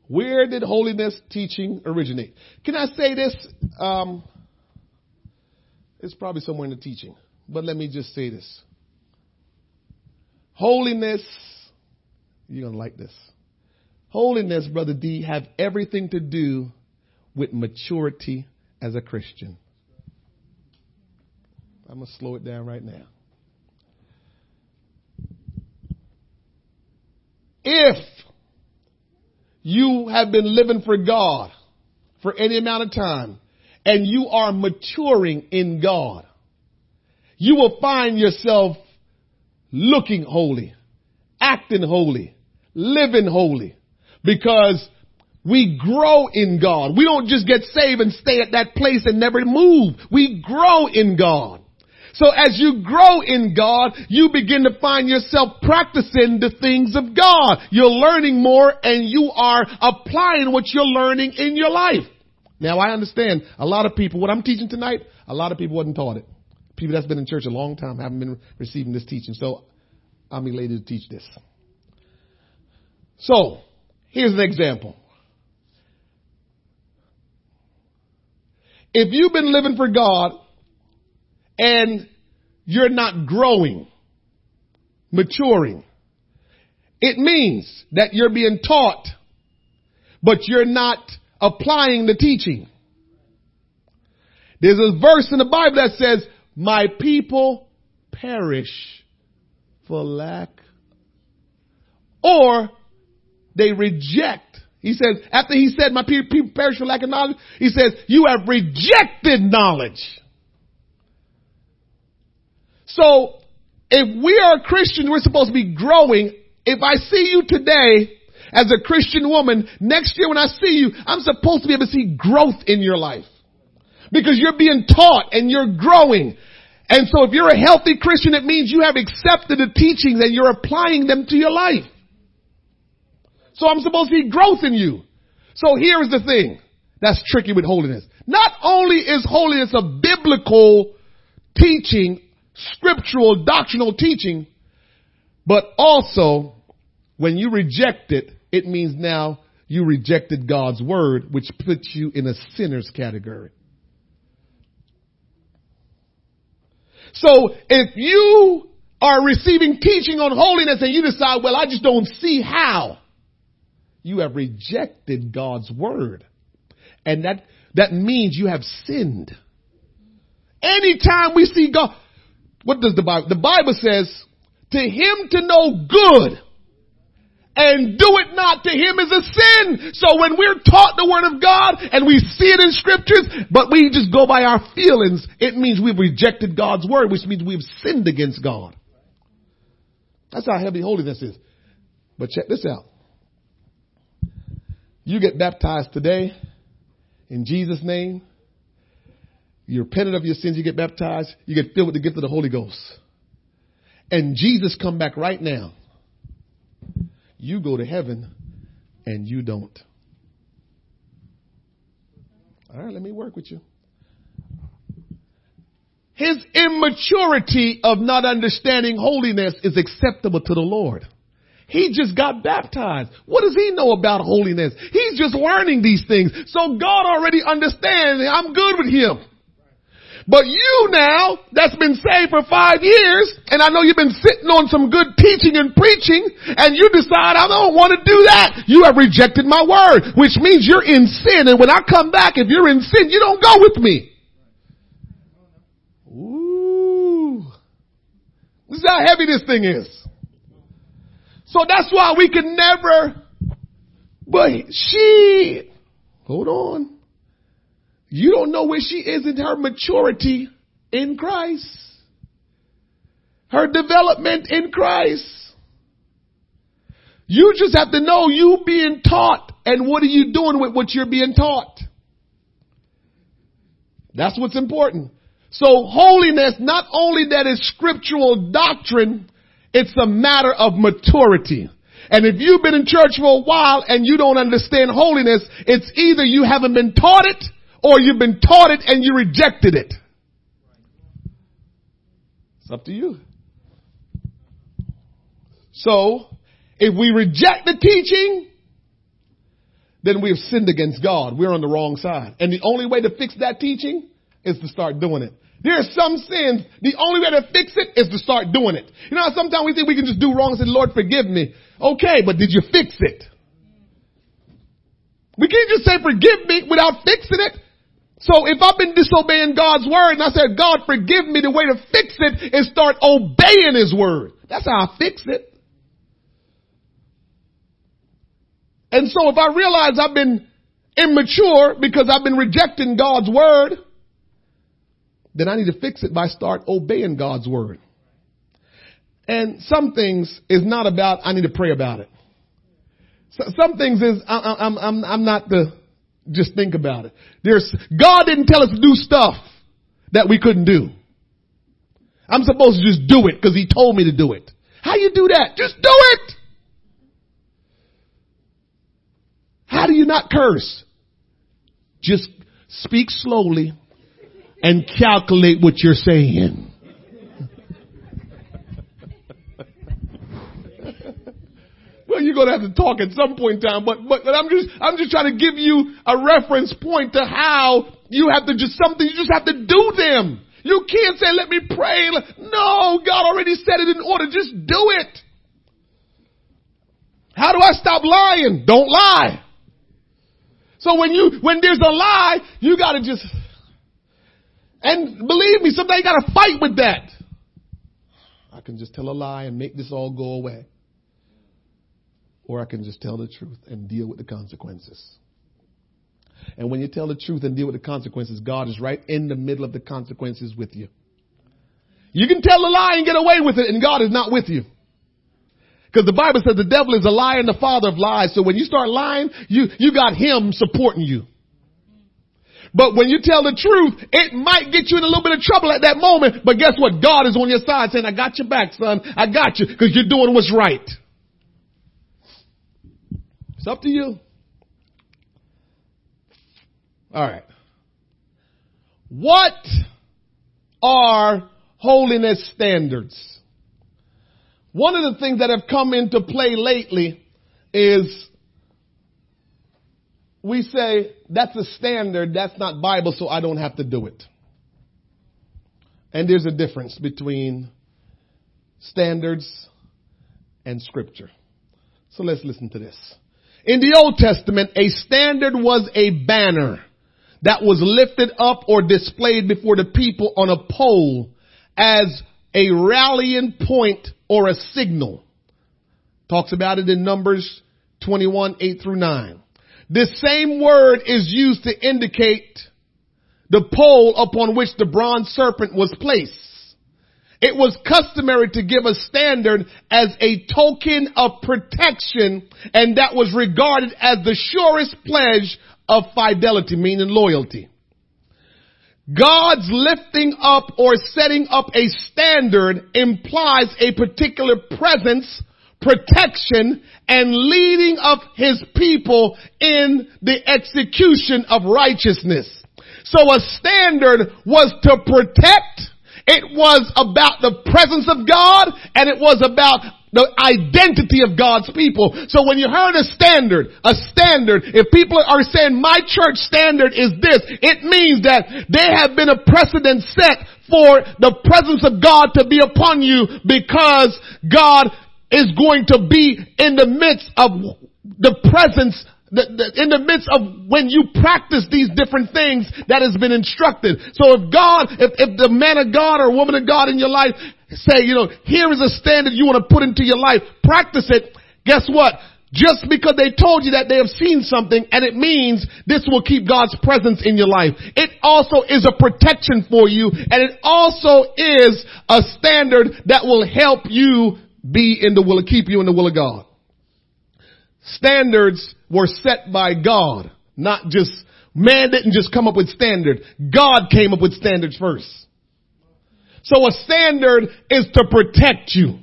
Speaker 1: Where did holiness teaching originate? Can I say this? Um, it's probably somewhere in the teaching, but let me just say this. Holiness, you're going to like this. Holiness, Brother D, have everything to do with maturity as a Christian. I'm going to slow it down right now. If you have been living for God for any amount of time and you are maturing in God, you will find yourself looking holy, acting holy, living holy because we grow in God. We don't just get saved and stay at that place and never move. We grow in God. So as you grow in God, you begin to find yourself practicing the things of God. You're learning more and you are applying what you're learning in your life. Now I understand a lot of people, what I'm teaching tonight, a lot of people wasn't taught it. People that's been in church a long time haven't been receiving this teaching. So I'm elated to teach this. So here's an example. If you've been living for God and you're not growing, maturing. It means that you're being taught, but you're not applying the teaching. There's a verse in the Bible that says, my people perish for lack or they reject He says, after he said, my people perish for lack of knowledge, he says, you have rejected knowledge. So, if we are Christians, we're supposed to be growing. If I see you today as a Christian woman, next year when I see you, I'm supposed to be able to see growth in your life. Because you're being taught and you're growing. And so if you're a healthy Christian, it means you have accepted the teachings and you're applying them to your life. So I'm supposed to see growth in you. So here is the thing that's tricky with holiness. Not only is holiness a biblical teaching, scriptural, doctrinal teaching, but also when you reject it, it means now you rejected God's word, which puts you in a sinner's category. So if you are receiving teaching on holiness and you decide, well, I just don't see how, you have rejected God's word. And that, that means you have sinned. Anytime we see God, what does the Bible, the Bible says, to him to know good and do it not to him is a sin. So when we're taught the word of God and we see it in scriptures, but we just go by our feelings, it means we've rejected God's word, which means we've sinned against God. That's how heavy holiness is. But check this out. You get baptized today in Jesus' name. You're repentant of your sins. You get baptized. You get filled with the gift of the Holy Ghost. And Jesus come back right now you go to heaven and you don't. All right, let me work with you. His immaturity of not understanding holiness is acceptable to the Lord. He just got baptized. What does he know about holiness? He's just learning these things. So God already understands. I'm good with him. But you now, that's been saved for five years, and I know you've been sitting on some good teaching and preaching, and you decide, I don't want to do that. You have rejected my word, which means you're in sin, and when I come back, if you're in sin, you don't go with me. Ooh. This is how heavy this thing is. So that's why we can never, but she, hold on. You don't know where she is in her maturity in Christ. Her development in Christ. You just have to know you being taught and what are you doing with what you're being taught. That's what's important. So holiness, not only that is scriptural doctrine, it's a matter of maturity. And if you've been in church for a while and you don't understand holiness, it's either you haven't been taught it or you've been taught it and you rejected it. It's up to you. So, if we reject the teaching, then we have sinned against God. We're on the wrong side. And the only way to fix that teaching is to start doing it. There are some sins, the only way to fix it is to start doing it. You know sometimes we think we can just do wrong and say, Lord, forgive me. Okay, but did you fix it? We can't just say forgive me without fixing it. So if I've been disobeying God's word and I said, God forgive me, the way to fix it is start obeying his word. That's how I fix it. And so if I realize I've been immature because I've been rejecting God's word, then I need to fix it by start obeying God's word. And some things is not about I need to pray about it. So, some things is I, I'm, I'm, I'm not the just think about it. There's, God didn't tell us to do stuff that we couldn't do. I'm supposed to just do it because he told me to do it. How you do that? Just do it! How do you not curse? Just speak slowly and calculate what you're saying. Well, you're to have to talk at some point in time, but, but, but I'm just, I'm just trying to give you a reference point to how you have to just something, you just have to do them. You can't say, let me pray. No, God already said it in order. Just do it. How do I stop lying? Don't lie. So when you, when there's a lie, you gotta just, and believe me, sometimes you gotta fight with that. I can just tell a lie and make this all go away. Or I can just tell the truth and deal with the consequences. And when you tell the truth and deal with the consequences, God is right in the middle of the consequences with you. You can tell a lie and get away with it and God is not with you. Because the Bible says the devil is a liar and the father of lies. So when you start lying, you, you got him supporting you. But when you tell the truth, it might get you in a little bit of trouble at that moment. But guess what? God is on your side saying, I got your back, son. I got you because you're doing what's right. It's up to you. All right. What are holiness standards? One of the things that have come into play lately is we say that's a standard, that's not Bible, so I don't have to do it. And there's a difference between standards and scripture. So let's listen to this. In the Old Testament, a standard was a banner that was lifted up or displayed before the people on a pole as a rallying point or a signal. Talks about it in Numbers 21, 8 through 9. This same word is used to indicate the pole upon which the bronze serpent was placed. It was customary to give a standard as a token of protection and that was regarded as the surest pledge of fidelity, meaning loyalty. God's lifting up or setting up a standard implies a particular presence, protection, and leading of his people in the execution of righteousness. So a standard was to protect, it was about the presence of God, and it was about the identity of God's people. So when you heard a standard, a standard, if people are saying my church standard is this, it means that there have been a precedent set for the presence of God to be upon you because God is going to be in the midst of the presence in the midst of when you practice these different things that has been instructed. So if God, if, if the man of God or woman of God in your life say, you know, here is a standard you want to put into your life, practice it, guess what? Just because they told you that they have seen something and it means this will keep God's presence in your life. It also is a protection for you and it also is a standard that will help you be in the will, of, keep you in the will of God. Standards were set by God, not just, man didn't just come up with standard. God came up with standards first. So a standard is to protect you.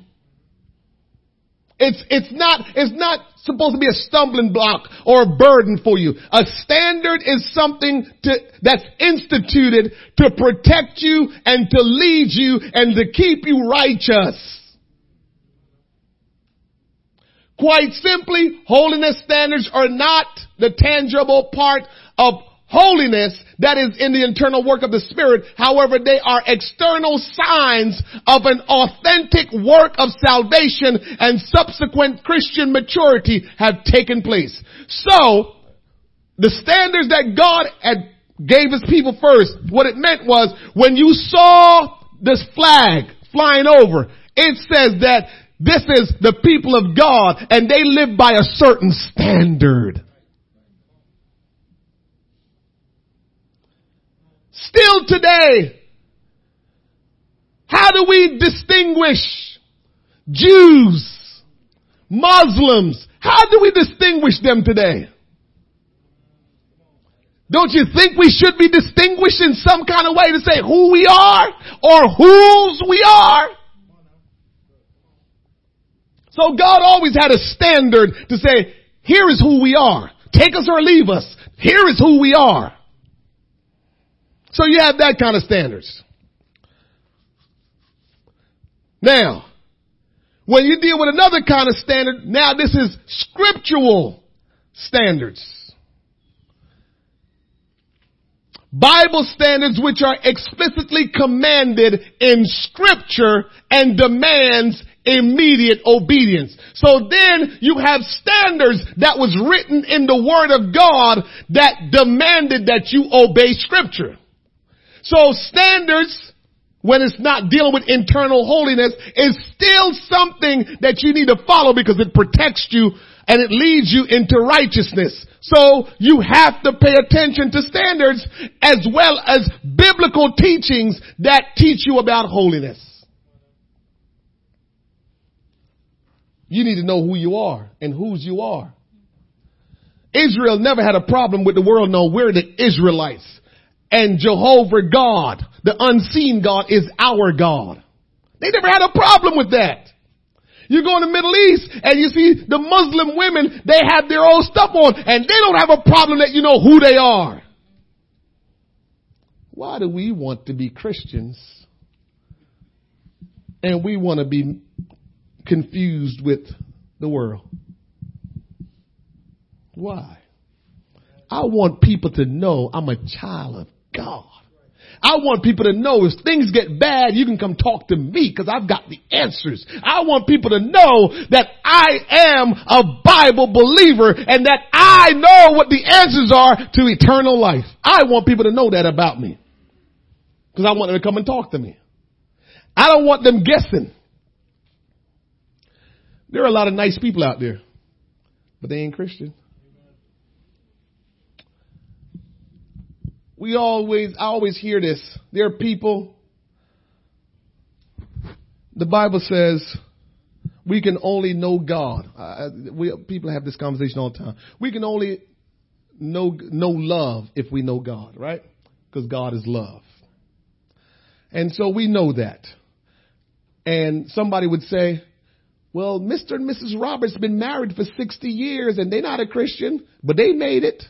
Speaker 1: It's, it's not, it's not supposed to be a stumbling block or a burden for you. A standard is something to, that's instituted to protect you and to lead you and to keep you righteous. Quite simply, holiness standards are not the tangible part of holiness that is in the internal work of the Spirit. However, they are external signs of an authentic work of salvation and subsequent Christian maturity have taken place. So, the standards that God had gave his people first, what it meant was when you saw this flag flying over, it says that this is the people of God and they live by a certain standard. Still today, how do we distinguish Jews, Muslims? How do we distinguish them today? Don't you think we should be distinguished in some kind of way to say who we are or whose we are? So God always had a standard to say, here is who we are. Take us or leave us. Here is who we are. So you have that kind of standards. Now, when you deal with another kind of standard, now this is scriptural standards. Bible standards which are explicitly commanded in scripture and demands immediate obedience. So then you have standards that was written in the word of God that demanded that you obey scripture. So standards, when it's not dealing with internal holiness, is still something that you need to follow because it protects you and it leads you into righteousness. So you have to pay attention to standards as well as biblical teachings that teach you about holiness. You need to know who you are and whose you are. Israel never had a problem with the world. No, we're the Israelites. And Jehovah God, the unseen God, is our God. They never had a problem with that. You go in the Middle East and you see the Muslim women, they have their own stuff on and they don't have a problem that you know who they are. Why do we want to be Christians and we want to be confused with the world? Why? I want people to know I'm a child of God. I want people to know if things get bad, you can come talk to me because I've got the answers. I want people to know that I am a Bible believer and that I know what the answers are to eternal life. I want people to know that about me because I want them to come and talk to me. I don't want them guessing. There are a lot of nice people out there, but they ain't Christian. we always, I always hear this. There are people, the Bible says, we can only know God. Uh, we, people have this conversation all the time. We can only know, know love if we know God, right? Because God is love. And so we know that. And somebody would say, well, Mr. and Mrs. Roberts been married for 60 years and they're not a Christian, but they made it.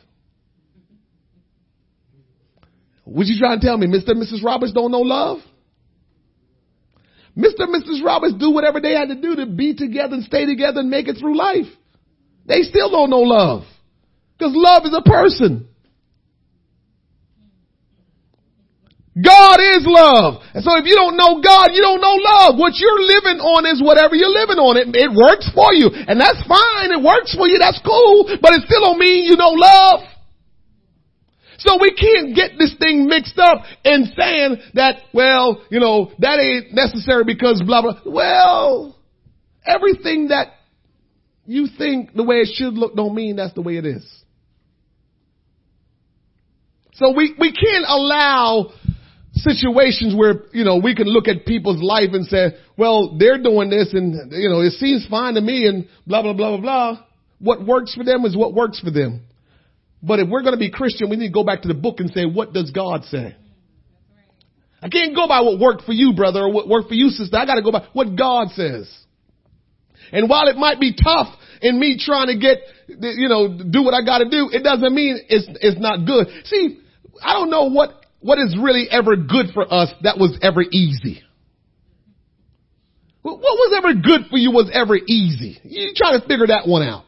Speaker 1: What you trying to tell me? Mr. and Mrs. Roberts don't know love? Mr. and Mrs. Roberts do whatever they had to do to be together and stay together and make it through life. They still don't know love. Because love is a person. God is love. And so if you don't know God, you don't know love. What you're living on is whatever you're living on. It, it works for you. And that's fine. It works for you. That's cool. But it still don't mean you know love. So we can't get this thing mixed up in saying that, well, you know, that ain't necessary because blah, blah. Well, everything that you think the way it should look don't mean that's the way it is. So we, we can't allow situations where, you know, we can look at people's life and say, well, they're doing this and, you know, it seems fine to me and blah, blah, blah, blah, blah. What works for them is what works for them. But if we're going to be Christian, we need to go back to the book and say, what does God say? I can't go by what worked for you, brother, or what worked for you, sister. I got to go by what God says. And while it might be tough in me trying to get, you know, do what I got to do, it doesn't mean it's, it's not good. See, I don't know what, what is really ever good for us that was ever easy. What was ever good for you was ever easy. You try to figure that one out.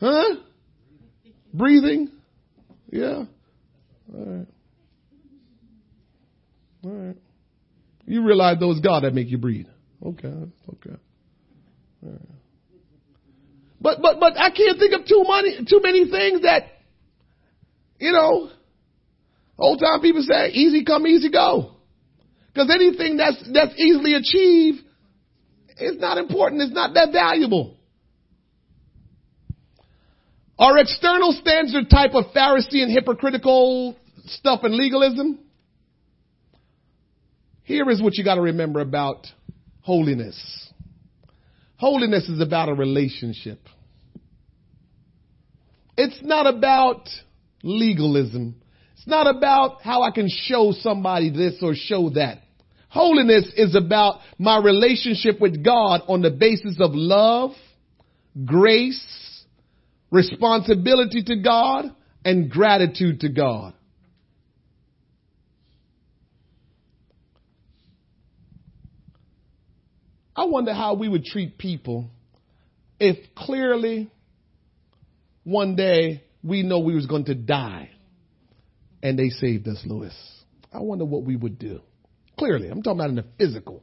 Speaker 1: Huh? Breathing? Yeah. All right. All right. You realize those God that make you breathe. Okay. Okay. All right. But but but I can't think of too many too many things that you know old time people say easy come easy go. Because anything that's that's easily achieved is not important, it's not that valuable. Our external standards a type of Pharisee and hypocritical stuff and legalism? Here is what you got to remember about holiness. Holiness is about a relationship. It's not about legalism. It's not about how I can show somebody this or show that. Holiness is about my relationship with God on the basis of love, grace, responsibility to God, and gratitude to God. I wonder how we would treat people if clearly one day we know we was going to die and they saved us, Lewis. I wonder what we would do. Clearly, I'm talking about in the physical.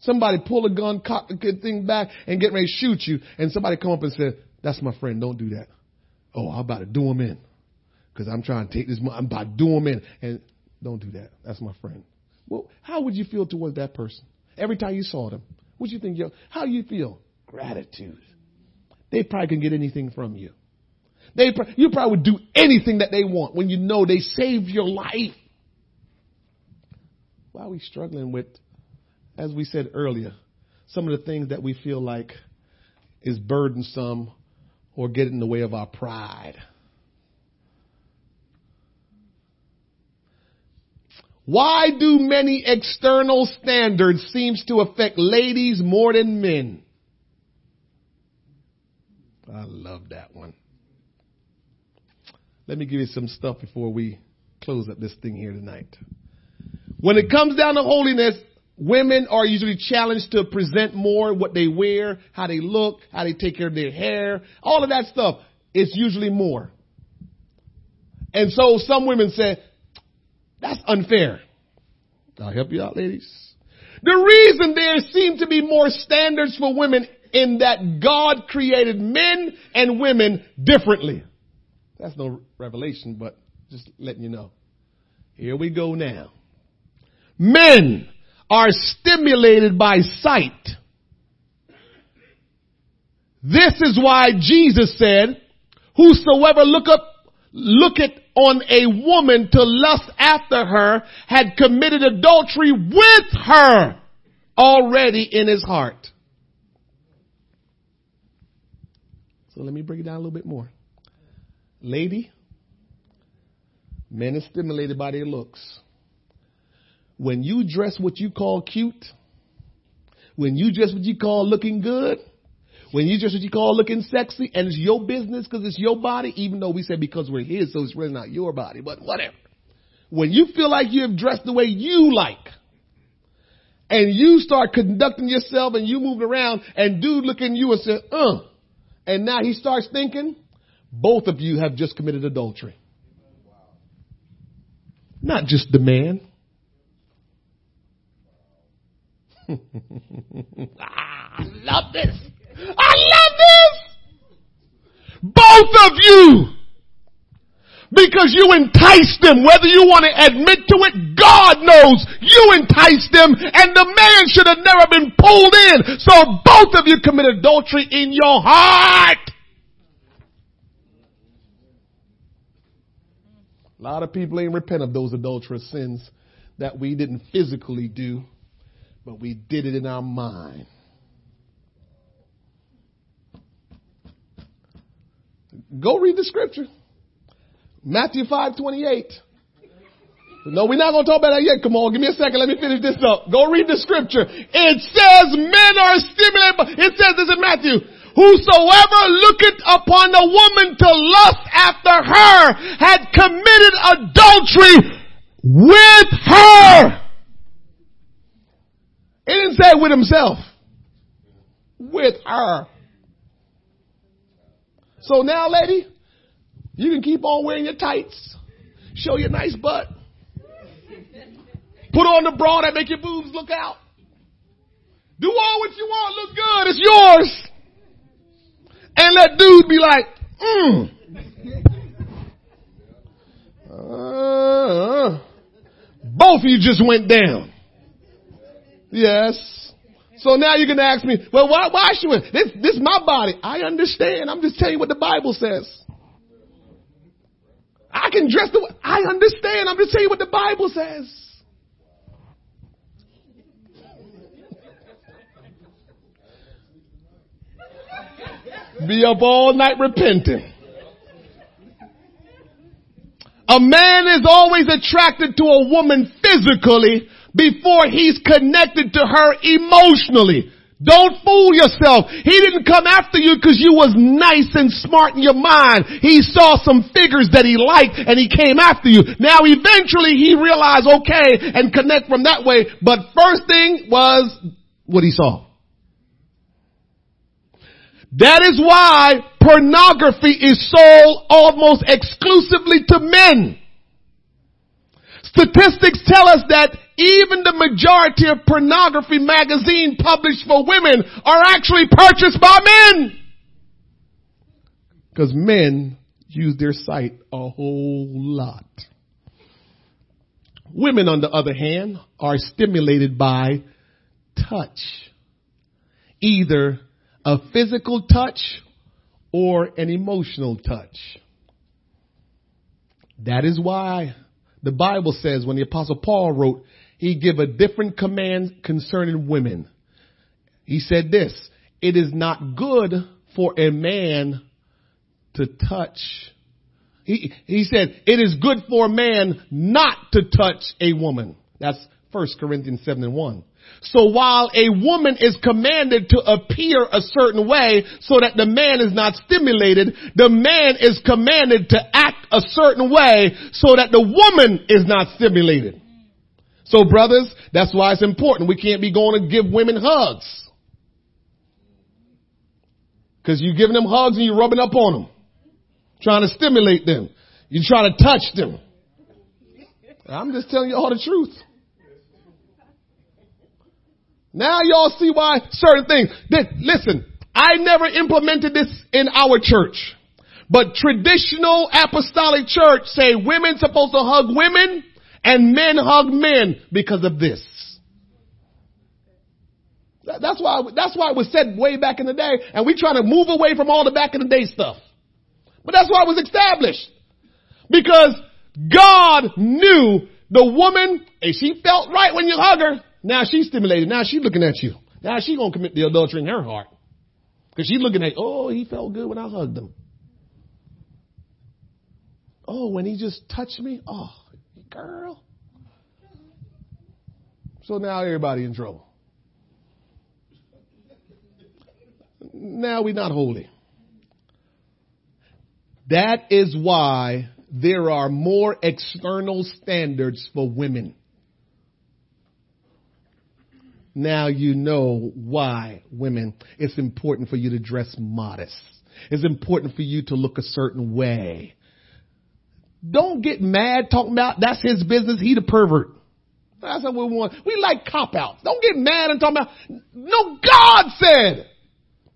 Speaker 1: Somebody pull a gun, cock the good thing back, and get ready to shoot you, and somebody come up and say, "That's my friend. Don't do that." Oh, I'm about to do him in, because I'm trying to take this. I'm about to do him in, and don't do that. That's my friend. Well, how would you feel towards that person every time you saw them? What you think? How you feel? Gratitude. They probably can get anything from you. They, you probably would do anything that they want when you know they saved your life. Why are we struggling with, as we said earlier, some of the things that we feel like is burdensome or get in the way of our pride? Why do many external standards seems to affect ladies more than men? I love that one. Let me give you some stuff before we close up this thing here tonight. When it comes down to holiness, women are usually challenged to present more what they wear, how they look, how they take care of their hair, all of that stuff. It's usually more. And so some women say, that's unfair. I'll help you out, ladies. The reason there seem to be more standards for women in that God created men and women differently. That's no revelation, but just letting you know. Here we go now. Men are stimulated by sight. This is why Jesus said, whosoever look up, look at on a woman to lust after her had committed adultery with her already in his heart. So let me break it down a little bit more. Lady, men are stimulated by their looks. When you dress what you call cute, when you dress what you call looking good, when you dress what you call looking sexy and it's your business because it's your body, even though we say because we're his, so it's really not your body, but whatever. When you feel like you have dressed the way you like, and you start conducting yourself and you move around and dude look at you and say, uh, and now he starts thinking, both of you have just committed adultery. Not just the man. I love this. I love this. Both of you. Because you enticed them, whether you want to admit to it, God knows you enticed them and the man should have never been pulled in. So both of you commit adultery in your heart. A lot of people ain't repent of those adulterous sins that we didn't physically do, but we did it in our mind. Go read the scripture. Matthew 5 28. No, we're not going to talk about that yet. Come on, give me a second. Let me finish this up. Go read the scripture. It says men are stimulated. It says this in Matthew. Whosoever looketh upon a woman to lust after her had committed adultery with her. It didn't say with himself. With her. So now, lady, you can keep on wearing your tights, show your nice butt, put on the bra that make your boobs look out. Do all what you want, look good, it's yours. And let dude be like, mm. Uh, both of you just went down. Yes. So now you're going to ask me, well, why, why should we? This, this is my body. I understand. I'm just telling you what the Bible says. I can dress the way, I understand. I'm just telling you what the Bible says. Be up all night repenting. A man is always attracted to a woman physically before he's connected to her emotionally. Don't fool yourself. He didn't come after you because you was nice and smart in your mind. He saw some figures that he liked and he came after you. Now eventually he realized, okay, and connect from that way. But first thing was what he saw. That is why pornography is sold almost exclusively to men. Statistics tell us that even the majority of pornography magazine published for women are actually purchased by men. Because men use their sight a whole lot. Women, on the other hand, are stimulated by touch. either a physical touch or an emotional touch. That is why the Bible says when the apostle Paul wrote, he give a different command concerning women. He said this, it is not good for a man to touch. He, he said, it is good for a man not to touch a woman. That's 1 Corinthians 7 and 1. So while a woman is commanded to appear a certain way so that the man is not stimulated, the man is commanded to act a certain way so that the woman is not stimulated. So brothers, that's why it's important. We can't be going to give women hugs. Cause you're giving them hugs and you're rubbing up on them. Trying to stimulate them. You're trying to touch them. I'm just telling you all the truth. Now y'all see why certain things. listen, I never implemented this in our church. But traditional apostolic church say women supposed to hug women and men hug men because of this. That's why, that's why it was said way back in the day and we try to move away from all the back in the day stuff. But that's why it was established. Because God knew the woman, and she felt right when you hug her. Now she's stimulated. Now she's looking at you. Now she's going to commit the adultery in her heart. Because she's looking at, oh, he felt good when I hugged him. Oh, when he just touched me. Oh, girl. So now everybody in trouble. Now we're not holy. That is why there are more external standards for women. Now you know why women, it's important for you to dress modest. It's important for you to look a certain way. Don't get mad talking about that's his business. He the pervert. That's what we want. We like cop outs. Don't get mad and talk about, no, God said,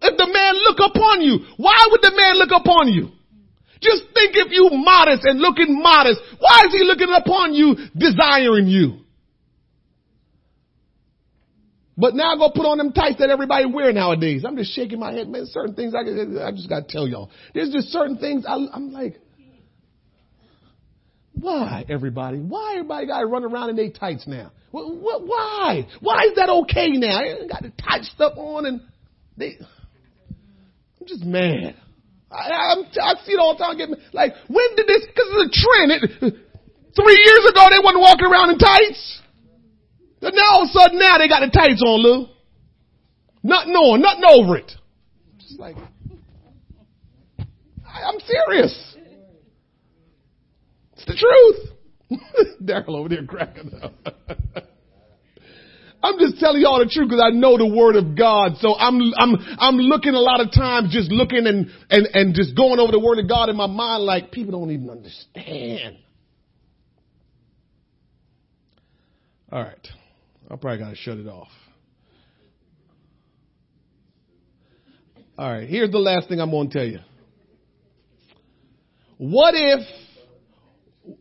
Speaker 1: if the man look upon you, why would the man look upon you? Just think if you modest and looking modest, why is he looking upon you, desiring you? But now go put on them tights that everybody wear nowadays. I'm just shaking my head, man. Certain things I, I just got to tell y'all. There's just certain things I, I'm like, why everybody? Why everybody got to run around in their tights now? What, what, why? Why is that okay now? I got the tight stuff on and they. I'm just mad. I, I'm, I see it all the time. Get like, when did this? Because it's a trend. It, three years ago, they wasn't walking around in tights. Now all of a sudden now they got the tights on, Lou. Nothing on, nothing over it. Just like, I'm serious. It's the truth. Daryl over there cracking up. I'm just telling y'all the truth because I know the word of God. So I'm, I'm, I'm looking a lot of times just looking and, and, and just going over the word of God in my mind like people don't even understand. All right. I probably got to shut it off. All right. Here's the last thing I'm going to tell you. What if,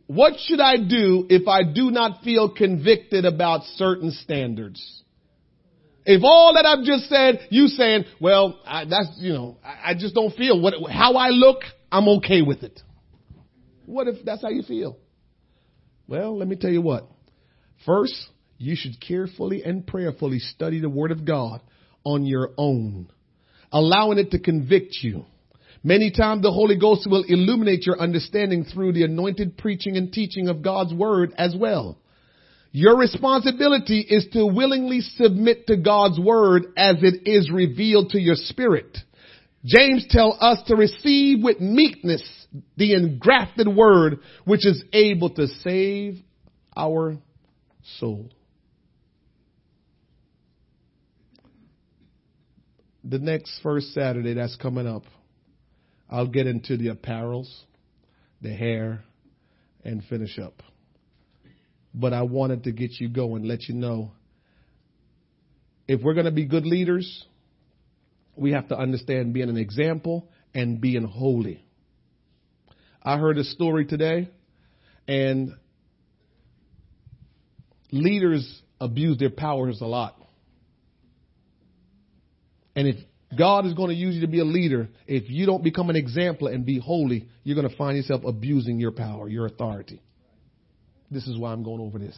Speaker 1: what should I do if I do not feel convicted about certain standards? If all that I've just said, you saying, well, I, that's, you know, I, I just don't feel what, how I look, I'm okay with it. What if that's how you feel? Well, let me tell you what. First, you should carefully and prayerfully study the Word of God on your own, allowing it to convict you. Many times the Holy Ghost will illuminate your understanding through the anointed preaching and teaching of God's Word as well. Your responsibility is to willingly submit to God's Word as it is revealed to your spirit. James tell us to receive with meekness the engrafted Word which is able to save our soul. The next first Saturday that's coming up, I'll get into the apparels, the hair, and finish up. But I wanted to get you going, let you know if we're going to be good leaders, we have to understand being an example and being holy. I heard a story today, and leaders abuse their powers a lot. And if God is going to use you to be a leader, if you don't become an example and be holy, you're going to find yourself abusing your power, your authority. This is why I'm going over this.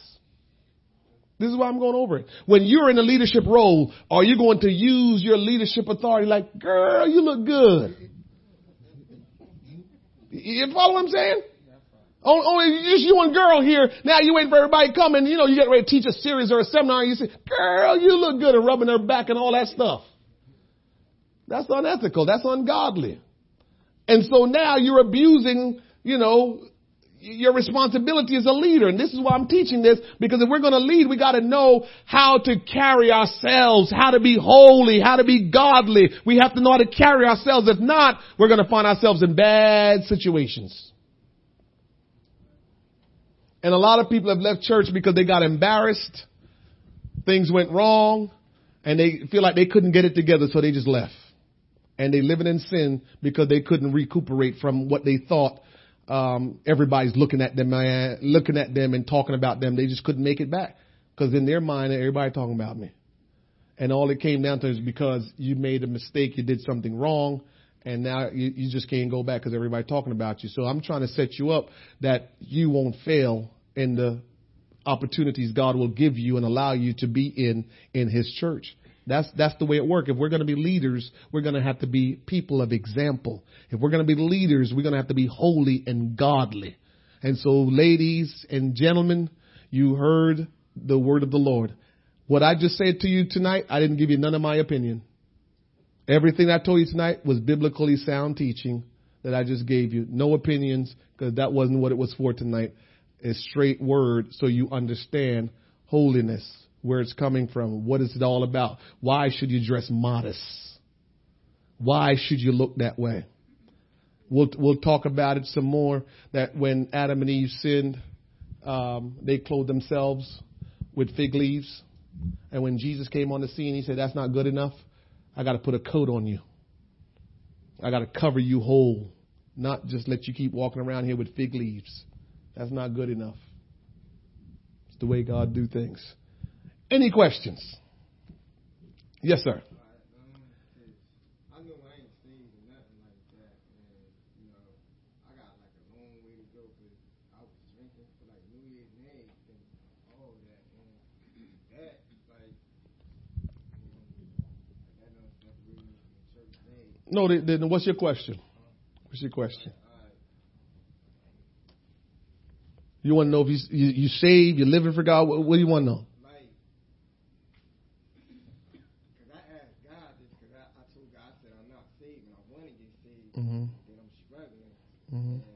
Speaker 1: This is why I'm going over it. When you're in a leadership role, are you going to use your leadership authority like, girl, you look good? You follow what I'm saying? Only, only just you and girl here. Now you wait for everybody coming. You know, you get ready to teach a series or a seminar. And you say, girl, you look good and rubbing her back and all that stuff. That's unethical. That's ungodly. And so now you're abusing, you know, your responsibility as a leader. And this is why I'm teaching this, because if we're going to lead, we got to know how to carry ourselves, how to be holy, how to be godly. We have to know how to carry ourselves. If not, we're going to find ourselves in bad situations. And a lot of people have left church because they got embarrassed, things went wrong, and they feel like they couldn't get it together, so they just left. And they living in sin because they couldn't recuperate from what they thought um, everybody's looking at them, uh, looking at them and talking about them. They just couldn't make it back because in their mind, everybody talking about me. And all it came down to is because you made a mistake, you did something wrong, and now you, you just can't go back because everybody talking about you. So I'm trying to set you up that you won't fail in the opportunities God will give you and allow you to be in in His church. That's that's the way it works. If we're going to be leaders, we're going to have to be people of example. If we're going to be leaders, we're going to have to be holy and godly. And so, ladies and gentlemen, you heard the word of the Lord. What I just said to you tonight, I didn't give you none of my opinion. Everything I told you tonight was biblically sound teaching that I just gave you. No opinions, because that wasn't what it was for tonight. It's straight word so you understand holiness where it's coming from. What is it all about? Why should you dress modest? Why should you look that way? We'll, we'll talk about it some more that when Adam and Eve sinned, um, they clothed themselves with fig leaves. And when Jesus came on the scene, he said, that's not good enough. I got to put a coat on you. I got to cover you whole, not just let you keep walking around here with fig leaves. That's not good enough. It's the way God do things. Any questions? Yes, sir. No, then what's your question? What's your question? You want to know if you you, you saved, you're living for God. What, what do you want to know?
Speaker 2: Mm-hmm. I'm struggling. Mm-hmm.